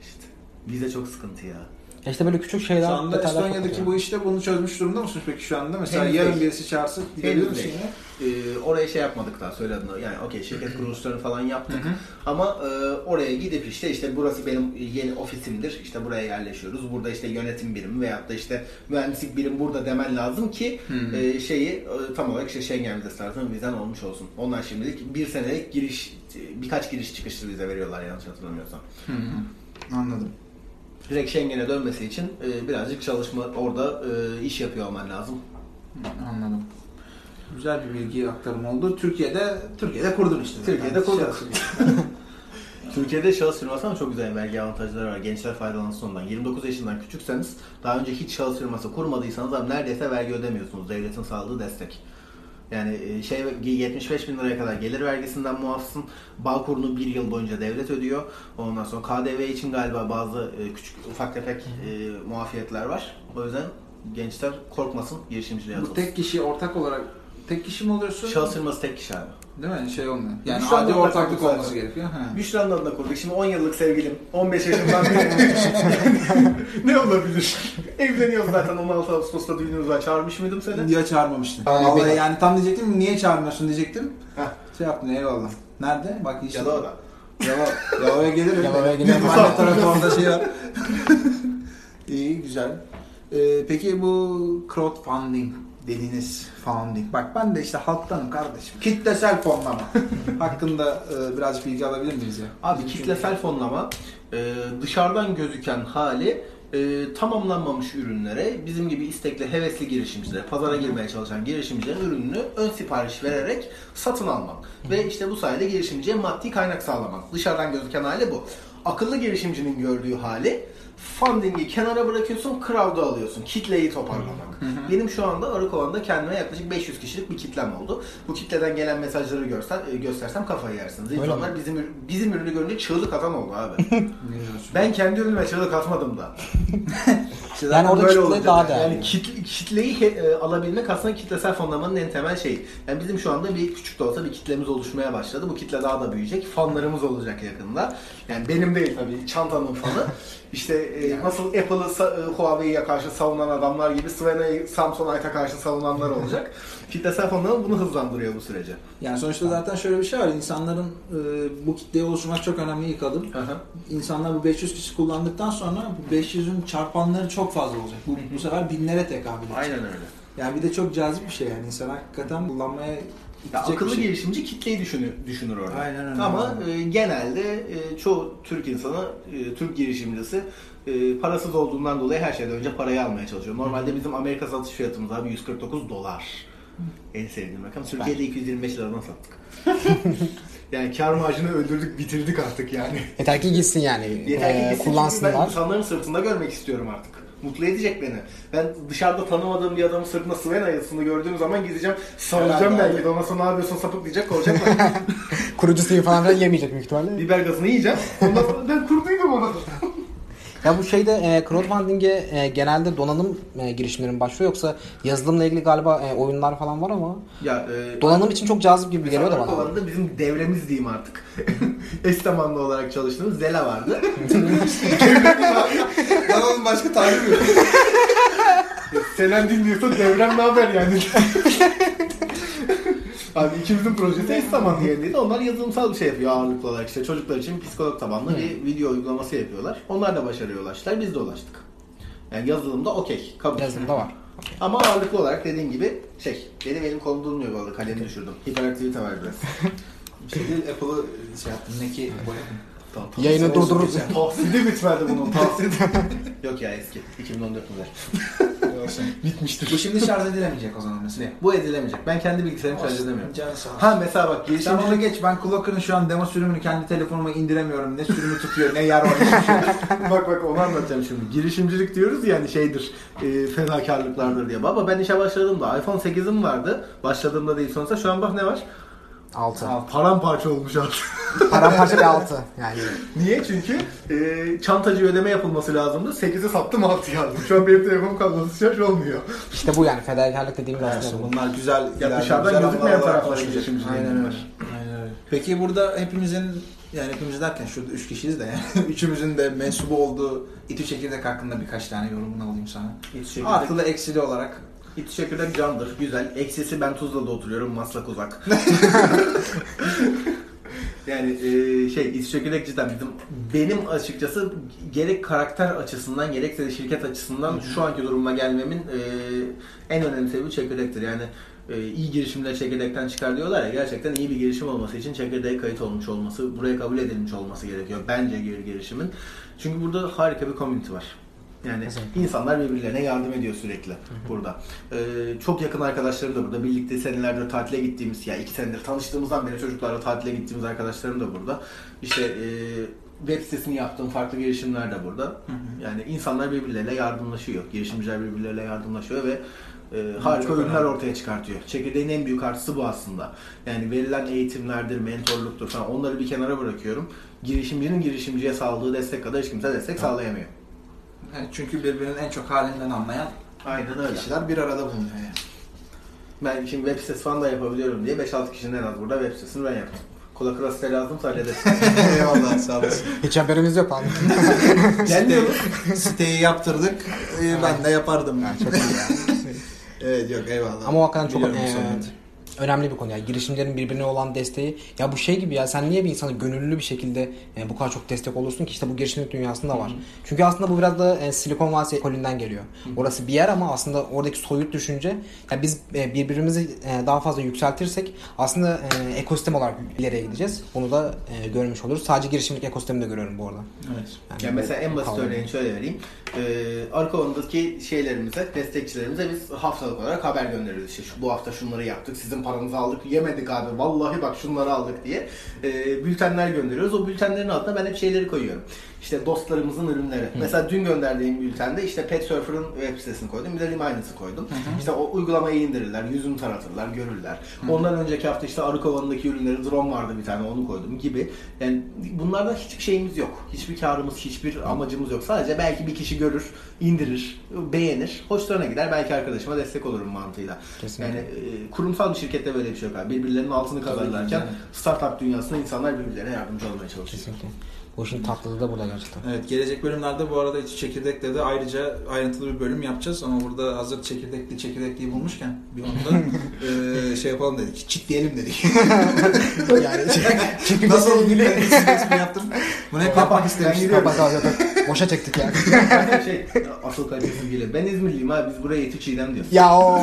işte vize çok sıkıntı ya. Ya işte böyle küçük şeyler. Şu anda Estonya'daki bu işte bunu çözmüş durumda mısınız peki şu anda? Mesela Henüz yarın değil. birisi çağırsa değil. yine? Ee, oraya şey yapmadık daha söyledim. Yani okey şirket kuruluşlarını falan yaptık. Ama e, oraya gidip işte işte burası benim yeni ofisimdir. İşte buraya yerleşiyoruz. Burada işte yönetim birimi veyahut da işte mühendislik birim burada demen lazım ki e, şeyi e, tam olarak işte Schengen vizesi tarzında vizen olmuş olsun. Onlar şimdilik bir senelik giriş birkaç giriş çıkışlı vize veriyorlar yanlış hatırlamıyorsam. Anladım. Direkt Schengen'e dönmesi için e, birazcık çalışma orada e, iş yapıyor olman lazım. Anladım. Güzel bir bilgi aktarımı oldu. Türkiye'de Türkiye'de kurdun işte. Türkiye'de Yani kurduk. Türkiye'de şahıs firması ama çok güzel vergi avantajları var. Gençler faydalansın ondan. 29 yaşından küçükseniz daha önce hiç şahıs firması kurmadıysanız abi neredeyse vergi ödemiyorsunuz. Devletin sağladığı destek. Yani e, şey 75 bin liraya kadar gelir vergisinden muafsın. Bağkurunu bir yıl boyunca devlet ödüyor. Ondan sonra KDV için galiba bazı e, küçük ufak tefek e, muafiyetler var. O yüzden gençler korkmasın girişimciliğe Bu atılsın. tek kişi ortak olarak tek kişi mi oluyorsun? Şahıs firması tek kişi abi. Değil mi? Şey olmuyor. Yani anda adi ortaklık zaten. olması gerekiyor. Ha. Büşra'nın adına kurduk. Şimdi 10 yıllık sevgilim. 15 yaşından beri. ne olabilir? Evleniyoruz zaten 16 Ağustos'ta düğünümüz var. Çağırmış mıydım seni? Niye çağırmamıştın? Vallahi yani tam diyecektim niye çağırmıyorsun diyecektim. Heh. Şey yaptın eyvallah. Nerede? Bak işte. Yalova'da. Yalova. Yalova'ya gelirim. Yalova'ya gelirim. Anne tarafı orada şey var. İyi güzel. Ee, peki bu crowdfunding dediğiniz funding. Bak ben de işte halktanım kardeşim. Kitlesel fonlama. Hakkında e, birazcık bilgi alabilir miyiz ya? Abi Bizim kitlesel fonlama e, dışarıdan gözüken hali e, tamamlanmamış ürünlere bizim gibi istekli, hevesli girişimcilere, pazara girmeye çalışan girişimcilerin ürününü ön sipariş vererek satın almak. Ve işte bu sayede girişimciye maddi kaynak sağlamak. Dışarıdan gözüken hali bu. akıllı girişimcinin gördüğü hali funding'i kenara bırakıyorsun, crowd'u alıyorsun. Kitleyi toparlamak. Benim şu anda Arıkovan'da kendime yaklaşık 500 kişilik bir kitlem oldu. Bu kitleden gelen mesajları görsen, e, göstersem kafayı yersiniz. İnsanlar mi? bizim, bizim ürünü görünce çığlık atan oldu abi. ben kendi ürünüme çığlık atmadım da. İşte Yani orada böyle kitle daha da- değerli. Yani kitle, kitleyi e, alabilmek aslında kitlesel fonlamanın en temel şeyi. Yani bizim şu anda bir küçük de olsa bir kitlemiz oluşmaya başladı. Bu kitle daha da büyüyecek. Fanlarımız olacak yakında. Yani benim değil tabii çantanın fanı. İşte e, nasıl Apple'ı e, Huawei'ye karşı savunan adamlar gibi Svena'yı Samsung'a karşı savunanlar olacak. kitlesel fonlama bunu hızlandırıyor bu sürece. Yani sonuçta zaten şöyle bir şey var. İnsanların e, bu kitleyi oluşturmak çok önemli ilk adım. Hı hı. İnsanlar bu 500 kişi kullandıktan sonra bu 500'ün çarpanları çok fazla olacak. Bu, bu sefer binlere tekabül edecek. Aynen öyle. Yani bir de çok cazip bir şey yani. İnsan hakikaten kullanmaya Ya akıllı şey. girişimci kitleyi düşünür, düşünür orada. Aynen öyle. Ama e, genelde e, çoğu Türk insanı, e, Türk girişimcisi e, parasız olduğundan dolayı her şeyden önce parayı almaya çalışıyor. Normalde bizim Amerika satış fiyatımız abi 149 dolar. En sevdiğim rakam. Türkiye'de 225 liradan sattık. yani kar marjını öldürdük, bitirdik artık yani. Yeter ki gitsin yani. Yeter ki Ee, gitsin ben kullansınlar. insanların sırtında görmek istiyorum artık. Mutlu edecek beni. Ben dışarıda tanımadığım bir adamın sırtında Sven yazısını gördüğüm zaman gideceğim, sarılacağım belki de ona sonra ne yapıyorsun sapık diyecek, olacaklar. Kurucu suyu falan yemeyecek büyük ihtimalle. Biber gazını yiyeceğim. Ondan sonra ben kurduydum onu. Ya bu şeyde e, crowdfunding'e e, genelde donanım e, girişimlerin başlıyor yoksa yazılımla ilgili galiba e, oyunlar falan var ama Ya e, donanım için çok cazip gibi geliyor da bana. Arkalarında bizim devremiz diyeyim artık. Eş zamanlı olarak çalıştığımız Zela vardı. Ben onun başka tarifi yok. Selen dinliyorsa devrem ne haber yani? Abi ikimizin projesi eş zamanlı yerindeydi. Onlar yazılımsal bir şey yapıyor ağırlıklı olarak. işte çocuklar için psikolog tabanlı bir video uygulaması yapıyorlar. Onlar da başarıya ulaştılar. Biz de ulaştık. Yani yazılımda okey. Kabul. Yazılımda var. Ama ağırlıklı olarak dediğin gibi şey, benim elim kolum durmuyor bu arada. Kalemi düşürdüm. Hiperaktivite var biraz. Bir şey değil Apple'ı şey yaptım. Ne ki Tamam, Yayını durdururuz. Tahsili bitmedi bunun tahsili. Yok ya eski. 2014 model. Bitmiştir. Bu şimdi şarj edilemeyecek o zaman mesela. Ne? Bu edilemeyecek. Ben kendi bilgisayarımı şarj edemiyorum. Canı sağ olsun. Ha mesela bak onu girişimcilik geç. Ben Clocker'ın şu an demo sürümünü kendi telefonuma indiremiyorum. Ne sürümü tutuyor, ne yer var. şey. bak bak onu anlatacağım şimdi. Girişimcilik diyoruz ya hani şeydir, e, fedakarlıklardır diye. Baba ben işe başladığımda iPhone 8'im vardı. Başladığımda değil sonuçta. Şu an bak ne var? 6. Paramparça olmuş artık. Paramparça bir 6. Yani Niye? Çünkü e, çantacı ödeme yapılması lazımdı. 8'i sattım 6'yı aldım. Şu an benim telefonum kablosuz şarj olmuyor. işte bu yani fedakarlık dediğimiz aslında bu. Bunlar güzel. Ya dışarıdan güzel gözükmeyen konuşulacak. girişimciliğin Aynen öyle. Aynen öyle. Peki burada hepimizin yani hepimiz derken şurada üç kişiyiz de yani üçümüzün de mensubu olduğu İTÜ Çekirdek hakkında birkaç tane yorumunu alayım sana. Artılı eksili olarak iç çekirdek candır, güzel. Eksisi ben Tuzla'da oturuyorum, Maslak uzak. yani e, şey, iç çekirdek cidden bizim, benim açıkçası gerek karakter açısından gerekse de şirket açısından şu anki duruma gelmemin e, en önemli sebebi çekirdektir. Yani e, iyi girişimler çekirdekten çıkar diyorlar ya gerçekten iyi bir girişim olması için çekirdeğe kayıt olmuş olması, buraya kabul edilmiş olması gerekiyor bence bir girişimin. Çünkü burada harika bir community var. Yani Kesinlikle. insanlar birbirlerine yardım ediyor sürekli burada. Ee, çok yakın arkadaşlarım da burada. Birlikte senelerdir tatile gittiğimiz, ya iki senedir tanıştığımızdan beri çocuklarla tatile gittiğimiz arkadaşlarım da burada. İşte e, web sitesini yaptığım farklı girişimler de burada. Yani insanlar birbirleriyle yardımlaşıyor. Girişimciler birbirleriyle yardımlaşıyor ve e, harika çok ürünler önemli. ortaya çıkartıyor. Çekirdeğin en büyük artısı bu aslında. Yani verilen eğitimlerdir, mentorluktur falan onları bir kenara bırakıyorum. Girişimcinin girişimciye sağladığı destek kadar hiç kimse destek sağlayamıyor. Yani çünkü birbirinin en çok halinden anlayan Aynen öyle. kişiler bir arada bulunuyor yani. Ben şimdi web sitesi falan da yapabiliyorum diye 5-6 kişinin en az burada web sitesini ben yaptım. Kola kıra site lazımsa hallederiz. Eyvallah sağ olasın. Hiç haberimiz yok abi. Siteyi, siteyi yaptırdık. Ee, ben de yapardım. Yani çok iyi ya. Evet yok eyvallah. Ama o hakikaten çok Biliyorum bu sohbeti. Önemli bir konu ya. Girişimlerin birbirine olan desteği. Ya bu şey gibi ya sen niye bir insana gönüllü bir şekilde e, bu kadar çok destek olursun ki işte bu girişimcilik dünyasında var. Çünkü aslında bu biraz da e, Silikon Vadisi ekolünden geliyor. Orası bir yer ama aslında oradaki soyut düşünce ya biz e, birbirimizi e, daha fazla yükseltirsek aslında e, ekosistem olarak ileriye gideceğiz. Bunu da e, görmüş oluruz. Sadece girişimcilik ekosistemini de görüyorum bu arada. Evet. yani mesela en basit kavram. örneğini şöyle vereyim. Ee, Arkavan'daki şeylerimize, destekçilerimize biz haftalık olarak haber gönderiyoruz. İşte şu, bu hafta şunları yaptık, sizin paranızı aldık. Yemedik abi. Vallahi bak şunları aldık diye. E, bültenler gönderiyoruz. O bültenlerin altına ben hep şeyleri koyuyorum. İşte dostlarımızın ürünleri. Mesela dün gönderdiğim bültende işte Pet Surfer'ın web sitesini koydum. Bir de Liminus'ı koydum. İşte o uygulamayı indirirler, yüzünü taratırlar, görürler. Ondan önceki hafta işte Arıkovan'daki ürünleri drone vardı bir tane onu koydum gibi. Yani bunlarda hiçbir şeyimiz yok. Hiçbir karımız, hiçbir amacımız yok. Sadece belki bir kişi görür, indirir, beğenir, hoşlarına gider. Belki arkadaşıma destek olurum mantığıyla. Kesinlikle. Yani e, kurumsal bir şirkette böyle bir şey yok. Birbirlerinin altını kazarlarken startup dünyasında insanlar birbirlerine yardımcı olmaya çalışıyor. Kesinlikle. Bu işin tatlılığı da burada gerçekten. Evet gelecek bölümlerde bu arada içi çekirdekle de ayrıca ayrıntılı bir bölüm yapacağız ama burada hazır çekirdekli çekirdekliyi bulmuşken bir onu da eee, şey yapalım dedik. Çitleyelim dedik. yani çünkü Nasıl ilgili resmi yaptım. Bunu hep yapmak istemiştim. Kapat kapat kapat. Boşa çektik yani. şey, asıl kalitesi gelir. Ben İzmirliyim abi biz buraya eti çiğdem diyoruz. ya o.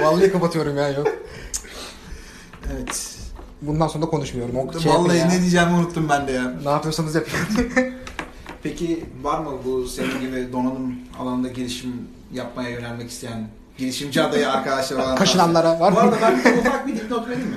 Vallahi kapatıyorum ya yok. Evet. Bundan sonra da konuşmuyorum. O şey Vallahi ya. ne diyeceğimi unuttum ben de ya. Ne yapıyorsanız yapın. Peki var mı bu senin gibi donanım alanında girişim yapmaya yönelmek isteyen girişimci adayı arkadaşlar olan? Kaşınanlara var Bu mı? arada ben ufak bir dipnot vereyim mi?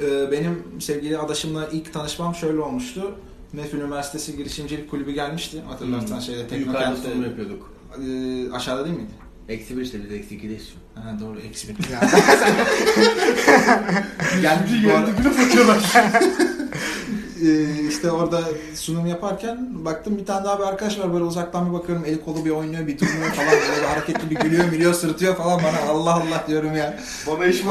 Ee, benim sevgili adaşımla ilk tanışmam şöyle olmuştu. MEF Üniversitesi Girişimcilik Kulübü gelmişti. Hatırlarsan Hmm. şeyde Yukarıda Teknokent'te. sunum yapıyorduk. Ee, aşağıda değil miydi? Eksi bir işte biz eksi ikideyiz şu an. Ha, doğru eksi bir. Ya. Gelmiş bu arada. Ee, işte orada sunum yaparken baktım bir tane daha bir arkadaş var böyle uzaktan bir bakıyorum eli kolu bir oynuyor bir durmuyor falan böyle bir hareketli bir gülüyor gülüyor sırıtıyor falan bana Allah Allah diyorum ya. Bana iş mi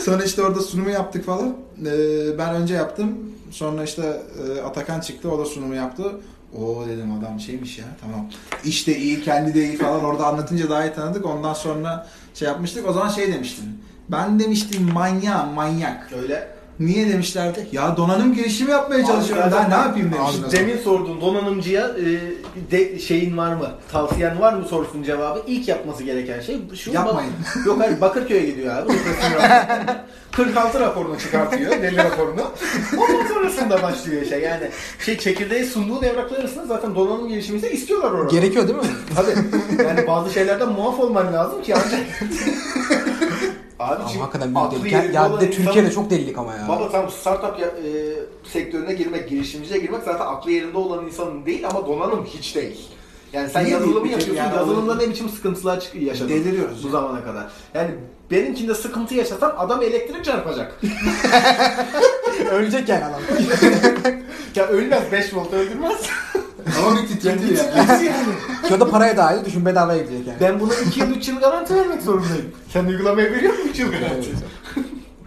Sonra işte orada sunumu yaptık falan. Ee, ben önce yaptım. Sonra işte e, Atakan çıktı o da sunumu yaptı. O dedim adam şeymiş ya tamam. İşte iyi kendi de iyi falan orada anlatınca daha iyi tanıdık. Ondan sonra şey yapmıştık. O zaman şey demiştim. Ben demiştim manyak manyak. Öyle. Niye demişlerdi? Ya donanım girişimi yapmaya çalışıyorum. Abi zaten- ne yapayım zaman. Demin sorduğun donanımcıya e, de, şeyin var mı? Tavsiyen var mı sorusunun cevabı. İlk yapması gereken şey şu. Yapmayın. Yok hayır Bakırköy'e gidiyor abi. Depresyon raporuna. 46 raporunu çıkartıyor. Deli raporunu. Ondan sonrasında başlıyor şey. Yani şey çekirdeği sunduğun evraklar arasında zaten donanım gelişiminde istiyorlar orada. Gerekiyor değil mi? Tabii. Yani bazı şeylerden muaf olman lazım ki ancak. Abi Ama hakikaten büyük delilik. Ya olan de Türkiye'de çok delilik ama ya. Baba tam startup ya, e, sektörüne girmek, girişimciye girmek zaten aklı yerinde olan insanın değil ama donanım hiç değil. Yani sen Niye yazılımı değil? yapıyorsun, Yani yazılımda ne biçim sıkıntılar çık- yaşadın Deliriyoruz bu ya. zamana kadar. Yani benimkinde sıkıntı yaşasan adam elektrik çarpacak. Ölecek yani adam. ya ölmez 5 volt öldürmez. Ama bir titredi ya. yani. O da paraya dahil düşün bedavaya gidecek yani. Ben buna 2 yıl 3 yıl garanti vermek zorundayım. Sen uygulamaya veriyor musun 3 yıl garanti?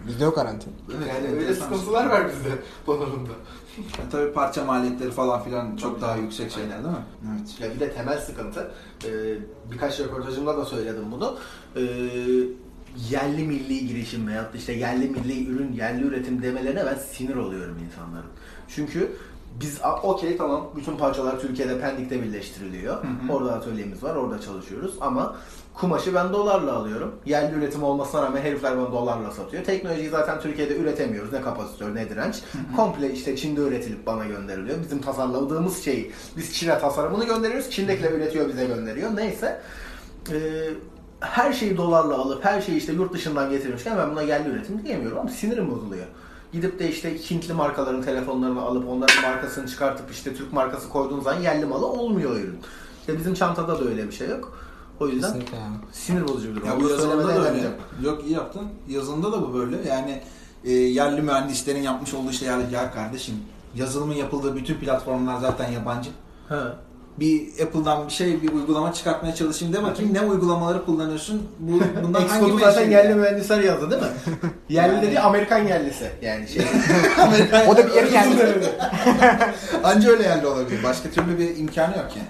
Bizde yok garanti. Yani öyle sıkıntılar var bizde donanımda. Ya tabii parça maliyetleri falan filan çok daha yüksek şeyler değil mi? Evet. Ya bir de temel sıkıntı, e, birkaç röportajımda da söyledim bunu. E, yerli milli girişim veyahut da işte yerli milli ürün, yerli üretim demelerine ben sinir oluyorum insanların. Çünkü biz okey tamam bütün parçalar Türkiye'de Pendik'te birleştiriliyor. Orada atölyemiz var, orada çalışıyoruz ama kumaşı ben dolarla alıyorum. Yerli üretim olmasına rağmen herifler bana dolarla satıyor. Teknolojiyi zaten Türkiye'de üretemiyoruz. Ne kapasitör ne direnç. Komple işte Çin'de üretilip bana gönderiliyor. Bizim tasarladığımız şeyi biz Çin'e tasarımını gönderiyoruz. Çin'dekiler üretiyor bize gönderiyor. Neyse. Ee, her şeyi dolarla alıp her şeyi işte yurt dışından getirmişken ben buna yerli üretim diyemiyorum ama sinirim bozuluyor. Gidip de işte Hintli markaların telefonlarını alıp onların markasını çıkartıp işte Türk markası koyduğun zaman yerli malı olmuyor ürün. İşte bizim çantada da öyle bir şey yok. O yüzden Kesinlikle sinir bozucu bir durum. Ya bu Bunu yazılımda da öyle. Yok iyi yaptın. Yazılımda da bu böyle. Yani e, yerli mühendislerin yapmış olduğu işte ya, ya kardeşim yazılımın yapıldığı bütün platformlar zaten yabancı. Ha. Bir Apple'dan bir şey bir uygulama çıkartmaya çalışayım de bakayım ne uygulamaları kullanıyorsun. Bu bundan hangi zaten menşeli? yerli mühendisler yazdı değil mi? yerli Yani- dediği Amerikan yerlisi. Yani şey. O da bir yeri kendi. Anca öyle yerli olabilir. Başka türlü bir imkanı yok yani.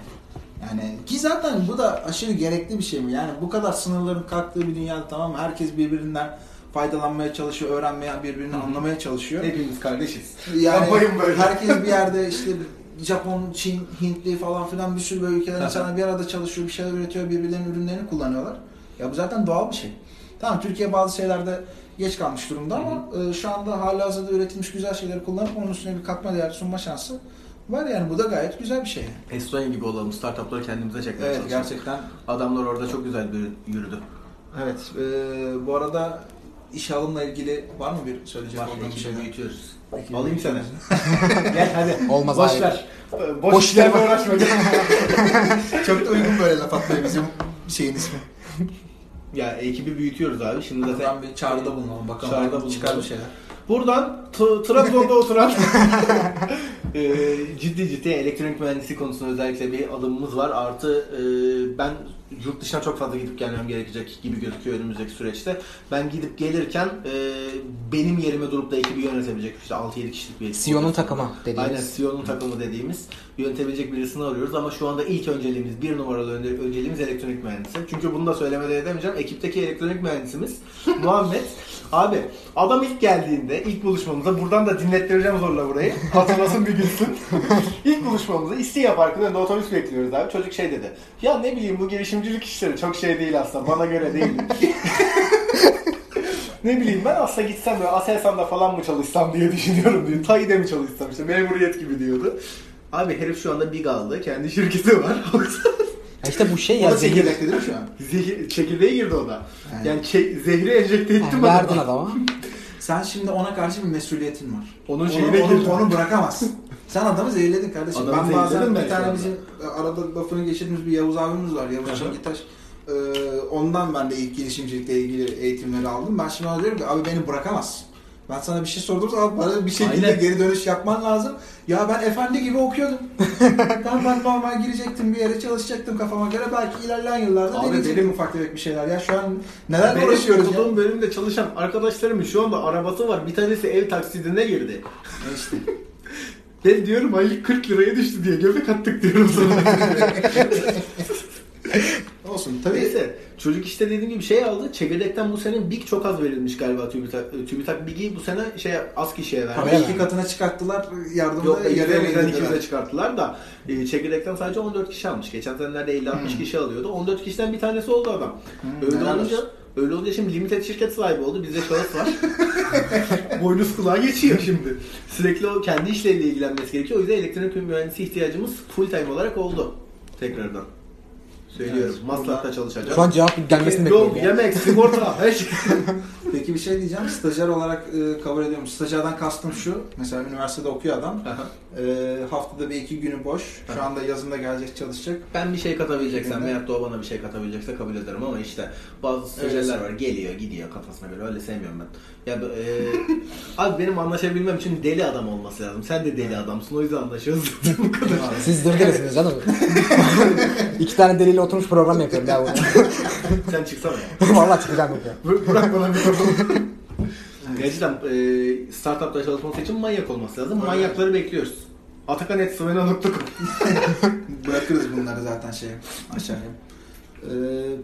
Yani ki zaten bu da aşırı gerekli bir şey mi? Yani bu kadar sınırların kalktığı bir dünyada tamam? Herkes birbirinden faydalanmaya çalışıyor, öğrenmeye, birbirini anlamaya çalışıyor. Hepimiz kardeşiz. Yani Yapayım böyle. herkes bir yerde işte Japon, Çin, Hintli falan filan bir sürü böyle ülkeden insanlar bir arada çalışıyor, bir şeyler üretiyor, birbirlerinin ürünlerini kullanıyorlar. Ya bu zaten doğal bir şey. Tamam Türkiye bazı şeylerde geç kalmış durumda ama e, şu anda halihazırda üretilmiş güzel şeyleri kullanıp onun üstüne bir katma değer sunma şansı var yani bu da gayet güzel bir şey. Estonya gibi olalım. Startupları kendimize çekmeye Evet çalışalım. gerçekten Adamlar orada çok güzel bir yürüdü. Evet. e, bu arada iş alımla ilgili var mı bir söyleyecek ekibi şey? büyütüyoruz. Alayım seni. Gel hadi. Olmaz Boş abi. ver. Boş, Boş işlerle uğraşma. Çok da uygun böyle laf atmaya bizim şeyin ismi. ya ekibi büyütüyoruz abi. Şimdi zaten Buradan bir çağrıda bulunalım bakalım. Çağrıda çıkar bir şeyler. Buradan T- Trabzon'da oturan e, ciddi ciddi elektronik mühendisi konusunda özellikle bir adımımız var. Artı e, ben yurt dışına çok fazla gidip gelmem gerekecek gibi gözüküyor önümüzdeki süreçte. Ben gidip gelirken e, benim yerime durup da ekibi yönetebilecek işte 6-7 kişilik bir ekip. Sion'un takımı dediğimiz. Aynen Sion'un takımı dediğimiz yönetebilecek birisini arıyoruz ama şu anda ilk önceliğimiz bir numaralı önce- önceliğimiz elektronik mühendisi. Çünkü bunu da söylemeden edemeyeceğim. Ekipteki elektronik mühendisimiz Muhammed. Abi adam ilk geldiğinde ilk buluşmamıza buradan da dinlettireceğim zorla burayı. Hatırlasın bir gülsün. ilk buluşmamızda İstinye Parkı'nda otobüs bekliyoruz abi. Çocuk şey dedi. Ya ne bileyim bu girişimcilik işleri çok şey değil aslında. Bana göre değil. ne bileyim ben aslında gitsem böyle Aselsan'da falan mı çalışsam diye düşünüyorum diyor. Tayi'de mi çalışsam işte memuriyet gibi diyordu. Abi herif şu anda Big aldı. Kendi şirketi var. Ya işte bu şey O ya da zehir. çekirdekte değil mi şu an? Zehir, çekirdeğe girdi o da. Evet. Yani çe- zehri enjekte ettim Yani verdin adama. Sen şimdi ona karşı bir mesuliyetin var. Onun Onu, şeyine onu, girdi. onu bırakamazsın. Sen adamı zehirledin kardeşim. Adamı ben bazen bir tane bizim e, arada lafını geçirdiğimiz bir Yavuz abimiz var. Yavuz. Çengitaş. Ee, ondan ben de ilk girişimcilikle ilgili eğitimleri aldım. Ben şimdi ona diyorum ki abi beni bırakamazsın. Ben sana bir şey sorduğum zaman bana bir şekilde Aynen. geri dönüş yapman lazım. Ya ben efendi gibi okuyordum. ben, ben normal girecektim bir yere çalışacaktım kafama göre. Belki ilerleyen yıllarda Abi deneyecektim benim- ufak tefek bir şeyler. Ya şu an nelerle Benim uğraşıyoruz ya. okuduğum bölümde çalışan arkadaşlarımın şu anda arabası var. Bir tanesi ev taksidine girdi. İşte. Ben diyorum aylık 40 liraya düştü diye göbek attık diyorum sana. Olsun. Tabii Neyse çocuk işte dediğim gibi şey aldı. Çekirdekten bu sene Big çok az verilmiş galiba TÜBİTAK. TÜBİTAK Big'i bu sene şey az kişiye verdi. Tabii iki katına çıkarttılar. Yardımda Yok da yarıya %1'den indirdiler. 200'e çıkarttılar da e, çekirdekten sadece 14 kişi almış. Geçen senelerde 50-60 Hmm. kişi alıyordu. 14 kişiden bir tanesi oldu adam. Hmm, öyle olunca. Öyle olunca şimdi limited şirket sahibi oldu. Bizde şahıs var. Boynuz kulağa geçiyor şimdi. Sürekli o kendi işleriyle ilgilenmesi gerekiyor. O yüzden elektronik mühendisi ihtiyacımız full time olarak oldu. Tekrardan. Söylüyorum. Evet, Maslak'ta çalışacak. Şu an cevap gelmesini Yol, bekliyorum ya. yemek, sigorta, her şey. Peki bir şey diyeceğim. Stajyer olarak e, kabul ediyorum. Stajyerden kastım şu. Mesela üniversitede okuyor adam. E, haftada bir iki günü boş. Şu anda yazında gelecek çalışacak. Ben bir şey katabileceksem veyahut da o bana bir şey katabilecekse kabul ederim ama işte bazı stajyerler var geliyor gidiyor kafasına göre öyle sevmiyorum ben. Ya e, abi benim anlaşabilmem için deli adam olması lazım. Sen de deli adamsın o yüzden anlaşıyoruz. Bu kadar. Siz dırdırsınız canım. İki tane deliyle oturmuş program yapıyorum ya burada. Sen çıksana ya. Vallahi çıkacağım yok ya. Bırak bırak bana bir. Gerçekten e, startupta çalışması için manyak olması lazım. Öyle. Manyakları bekliyoruz. Atakan.svena.com Bırakırız bunları zaten şeye aşağıya. E,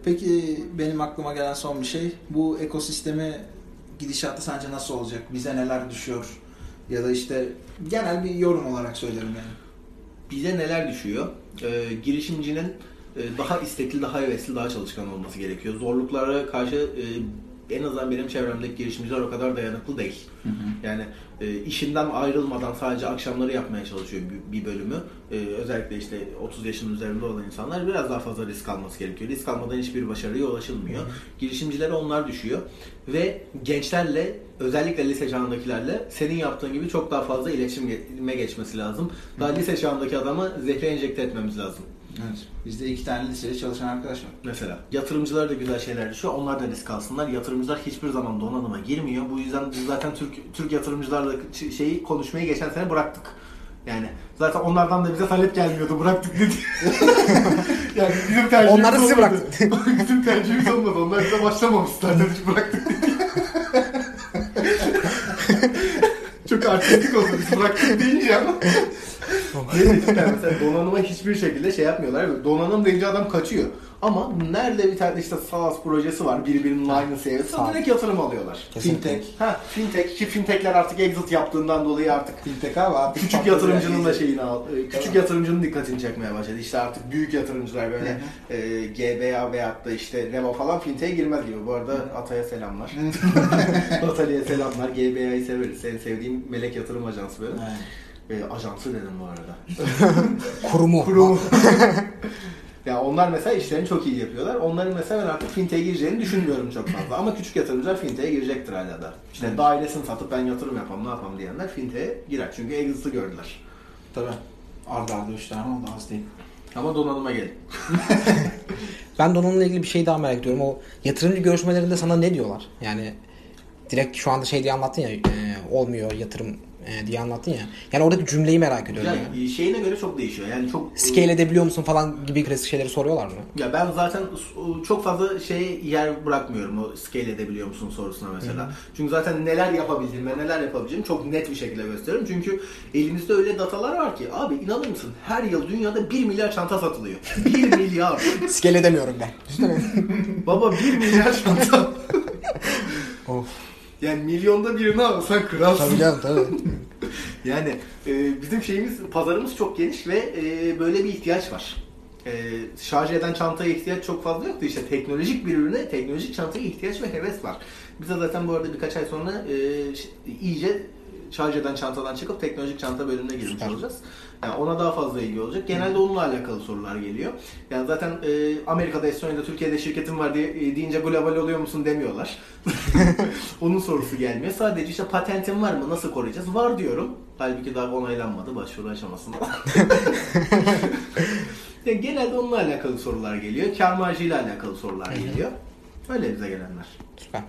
peki benim aklıma gelen son bir şey. Bu ekosistemi gidişatı sence nasıl olacak? Bize neler düşüyor? Ya da işte genel bir yorum olarak söylerim yani. bize neler düşüyor? Ee, girişimcinin e, daha istekli, daha hevesli, daha çalışkan olması gerekiyor. Zorluklara karşı e, en azından benim çevremdeki girişimciler o kadar dayanıklı değil. Yani e, işinden ayrılmadan sadece akşamları yapmaya çalışıyor bir, bir bölümü. E, özellikle işte 30 yaşın üzerinde olan insanlar biraz daha fazla risk alması gerekiyor. Risk almadan hiçbir başarıya ulaşılmıyor. Girişimcilere onlar düşüyor. Ve gençlerle özellikle lise çağındakilerle senin yaptığın gibi çok daha fazla iletişime geçmesi lazım. Daha lise çağındaki adamı zehre enjekte etmemiz lazım. Evet. Bizde iki tane lisede çalışan arkadaş var. Mesela yatırımcılara da güzel şeyler düşüyor. Onlar da risk alsınlar. Yatırımcılar hiçbir zaman donanıma girmiyor. Bu yüzden biz zaten Türk Türk yatırımcılarla şeyi konuşmayı geçen sene bıraktık. Yani zaten onlardan da bize talep gelmiyordu. Bıraktık dedi. yani bizim tercihimiz Onları sizi olmadı. bıraktı. bizim tercihimiz olmadı. Onlar bize başlamamışlar. Dedik bıraktık dedi. Çok artistik oldu biz bıraktık deyince ama. ne yani mesela donanıma hiçbir şekilde şey yapmıyorlar. Donanım deyince adam kaçıyor. Ama nerede bir tane işte SaaS projesi var birbirinin aynı seviyesi Sağ- direkt yatırım alıyorlar. Kesinlikle. Fintech. Ha fintech ki fintechler artık exit yaptığından dolayı artık Fintech abi artık küçük yatırımcının da şeyini al, e, küçük yatırımcının dikkatini çekmeye başladı. İşte artık büyük yatırımcılar böyle e, GBA veyahut da işte Revo falan fintech'e girmez gibi. Bu arada Atay'a selamlar. Atali'ye selamlar. GBA'yı severiz. En sevdiğim melek yatırım ajansı böyle. Evet. E, ajansı dedim bu arada. Kurumu. Kurumu. ya onlar mesela işlerini çok iyi yapıyorlar. Onların mesela ben artık fintech'e gireceğini düşünmüyorum çok fazla. Ama küçük yatırımcılar fintech'e girecektir hala da. İşte dairесini satıp ben yatırım yapam ne yapam diyenler fintech'e girer. Çünkü exit'ı gördüler. Tabii. Arda arda 3 tane oldu az değil. Ama donanıma gelin. Ben de onunla ilgili bir şey daha merak ediyorum. O yatırımcı görüşmelerinde sana ne diyorlar? Yani direkt şu anda şey diye anlattın ya e, olmuyor yatırım e, diye anlattın ya. Yani oradaki cümleyi merak ediyorum. Yani. Yani şeyine göre çok değişiyor. Yani çok Scale edebiliyor musun falan gibi klasik şeyleri soruyorlar mı? Ya ben zaten çok fazla şey yer bırakmıyorum o scale edebiliyor musun sorusuna mesela. Çünkü zaten neler yapabildiğimi, neler yapabileceğimi çok net bir şekilde gösteriyorum. Çünkü elimizde öyle datalar var ki abi inanır mısın her yıl dünyada 1 milyar çanta satılıyor. 1 milyar. Scale edemiyorum ben. Baba 1 milyar çanta. of. Yani milyonda birini alsan kralsın. Tabii canım tabii. Yani e, bizim şeyimiz, pazarımız çok geniş ve e, böyle bir ihtiyaç var. E, şarj eden çantaya ihtiyaç çok fazla yoktu. İşte teknolojik bir ürüne, teknolojik çantaya ihtiyaç ve heves var. Biz de zaten bu arada birkaç ay sonra e, iyice şarj eden çantadan çıkıp teknolojik çanta bölümüne girmiş Süper. olacağız. Yani ona daha fazla ilgi olacak. Genelde onunla alakalı sorular geliyor. Yani zaten e, Amerika'da, Estonya'da, Türkiye'de şirketim var diye e, deyince global oluyor musun demiyorlar. Onun sorusu gelmiyor. Sadece işte patentin var mı? Nasıl koruyacağız? Var diyorum. Halbuki daha onaylanmadı başvuru aşamasında. yani genelde onunla alakalı sorular geliyor. Kar marjıyla alakalı sorular geliyor. Öyle bize gelenler. Süper.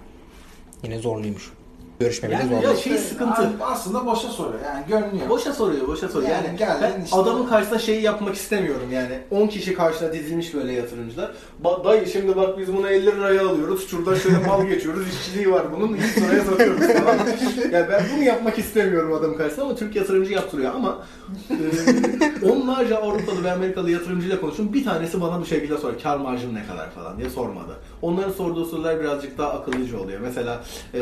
Yine zorluymuş. Görüşme bile Yani ya şey sıkıntı. Abi Aslında boşa soruyor yani görünüyor. Boşa soruyor, boşa soruyor. Yani, Yani geldin işte- adamın karşısına şeyi yapmak istemiyorum yani. 10 kişi karşına dizilmiş böyle yatırımcılar. Ba- dayı şimdi bak biz bunu 50 liraya alıyoruz. Şurada şöyle mal geçiyoruz. İşçiliği var bunun. 100 liraya satıyoruz falan. yani ben bunu yapmak istemiyorum adamın karşısına ama Türk yatırımcı yaptırıyor ama e, onlarca Avrupalı ve Amerikalı yatırımcıyla konuştum. Bir tanesi bana bu şekilde soruyor. Kar marjın ne kadar falan diye sormadı. Onların sorduğu sorular birazcık daha akıllıca oluyor. Mesela e,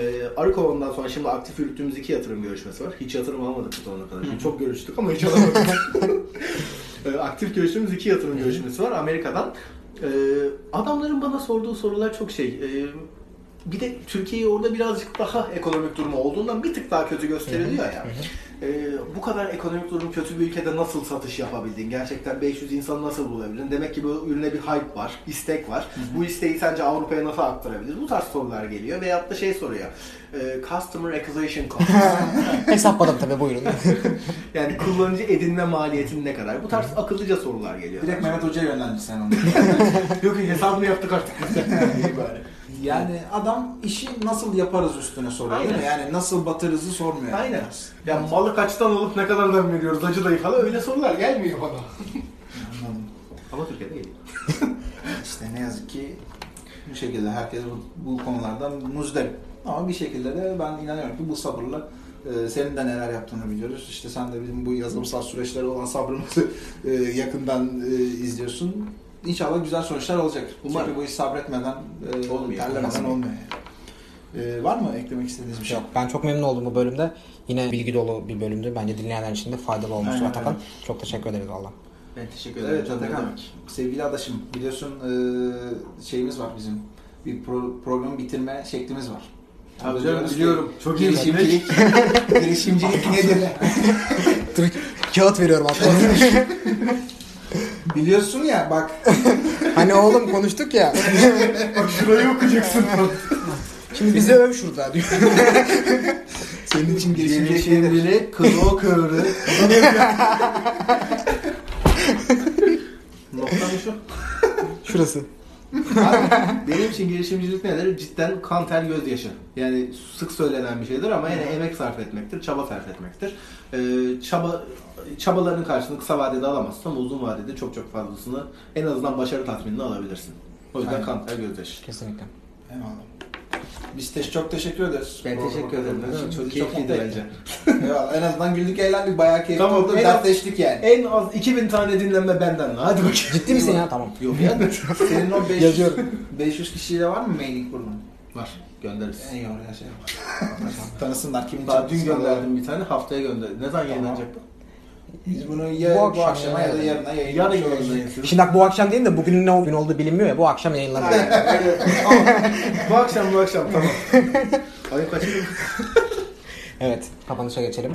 Arıkovan'dan sonra şimdi aktif yürüttüğümüz iki yatırım görüşmesi var. Hiç yatırım almadık bu zamana kadar. Şimdi çok görüştük ama hiç alamadık. E, aktif görüştüğümüz iki yatırım görüşmesi var Amerika'dan. E, adamların bana sorduğu sorular çok şey. e, bir de Türkiye'yi orada birazcık daha ekonomik durumu olduğundan bir tık daha kötü gösteriliyor ya. Ee, bu kadar ekonomik durum kötü bir ülkede nasıl satış yapabildin? Gerçekten 500 insanı nasıl bulabildin? Demek ki bu ürüne bir hype var, istek var. Bu isteği sence Avrupa'ya nasıl aktarabiliriz? Bu tarz sorular geliyor. Veyahut da şey soruyor. E, customer acquisition cost. Hesapladım tabii buyurun. yani kullanıcı edinme maliyetin ne kadar? Bu tarz akıllıca sorular geliyor. Direkt Mehmet Hoca'ya yöneldi sen onu. Yok hesabını yaptık artık. Yani adam işi nasıl yaparız üstüne soruyor değil mi? Aynen. Yani nasıl batırızı sormuyor. Aynen. Ya malı kaçtan alıp ne kadardan veriyoruz acı dayı falan öyle sorular gelmiyor bana. Anladım. Ama Türkiye'de geliyor. İşte ne yazık ki bu şekilde herkes bu, bu konulardan muzdarip. Ama bir şekilde de ben inanıyorum ki bu sabırla e, senin de neler yaptığını biliyoruz. İşte sen de bizim bu yazılımsal süreçlere olan sabrımızı e, yakından e, izliyorsun. İnşallah güzel sonuçlar olacak. Umarım. Çünkü bu iş sabretmeden, e, Olmuyor. terlemeden olmuyor. E, var mı eklemek istediğiniz bir şey? Yok, ben çok memnun oldum bu bölümde. Yine bilgi dolu bir bölümdü. Bence dinleyenler için de faydalı olmuştur Aynen, Atakan. aynen. Çok teşekkür ederiz valla. Ben teşekkür ederim. Evet Atakan, sevgili adaşım biliyorsun e, şeyimiz var bizim. Bir pro- programı bitirme şeklimiz var. Tabii canım, biliyorum. Çok iyi girişimcilik, girişimcilik nedir? Dur, kağıt veriyorum Atakan. Biliyorsun ya bak hani oğlum konuştuk ya. Bak şurayı okuyacaksın. Şimdi bizi öv şurada diyor. senin için girişimcilik nedir? Kılı kıvrı. Noktam şu. Şurası. Benim için girişimcilik nedir? Cidden kan ter gözyaşı. Yani sık söylenen bir şeydir ama yine emek sarf etmektir, çaba sarf etmektir. Ee, çaba çabaların karşılığını kısa vadede alamazsın ama uzun vadede çok çok fazlasını en azından başarı tatminini alabilirsin. O yüzden Aynen. kan ter gözyaşı. Kesinlikle. Eyvallah. Biz te- çok teşekkür ederiz. Ben teşekkür ederim. katıldığınız için. Çok keyifliydi bence. Eyvallah. En azından güldük eğlendik. Bayağı keyifli Tamam, oldu. en az- Dertleştik yani. En az 2000 tane dinlenme benden. Hadi bakayım. Ciddi misin ya? Tamam. Yok ya. Senin o 500, Yazıyorum. 500 kişiyle var mı mailing grubun? Var. Göndeririz. En iyi oraya şey var. Tanısınlar kimin Daha dün gönderdim bir tane. Haftaya gönderdim. Ne zaman yayınlanacak bu? Biz bunu ya Bu bu, akşam akşama ya da yarına Yarın yayınlamış oluruz. yayınlayın. Şimdi bak bu akşam değil de bugünün ne gün olduğu bilinmiyor ya. Bu akşam yayınlanıyor. bu akşam bu akşam tamam. Ayın kaçı? Evet. Kapanışa geçelim.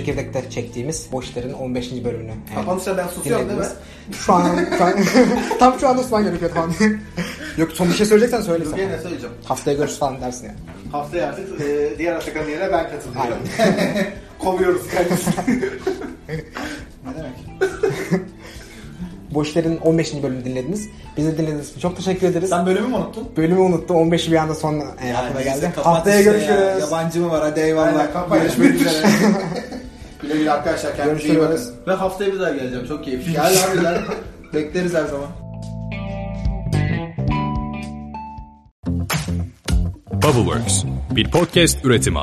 Çekirdekte çektiğimiz Boşlar'ın 15. bölümünü. e, Kapanışta ben susuyorum değil mi? Şu an, şu an tam şu anda susman gerekiyor tamam. Yok son bir şey söyleyeceksen söyle Dur gene söyleyeceğim. Haftaya görüşürüz falan dersin ya. Haftaya artık e, diğer Atakan'ın yerine ben katılıyorum. Kovuyoruz kendisini. Ne demek? Boşlar'ın 15. bölümünü dinlediniz. Bizi dinlediğiniz için çok teşekkür ederiz. Sen bölümü mü unuttun? Bölümü unuttum. 15'i bir anda son e, aklıma neyse, geldi. Haftaya görüşürüz. ya. Yabancı mı var? Hadi eyvallah. Aynen. Görüşmek üzere. Güle güle arkadaşlar. Kendinize iyi Görüşürüz. bakın. Ve haftaya bir daha geleceğim. Çok keyifli. Gel abi gel. Bekleriz her zaman. Bubbleworks bir podcast üretimi.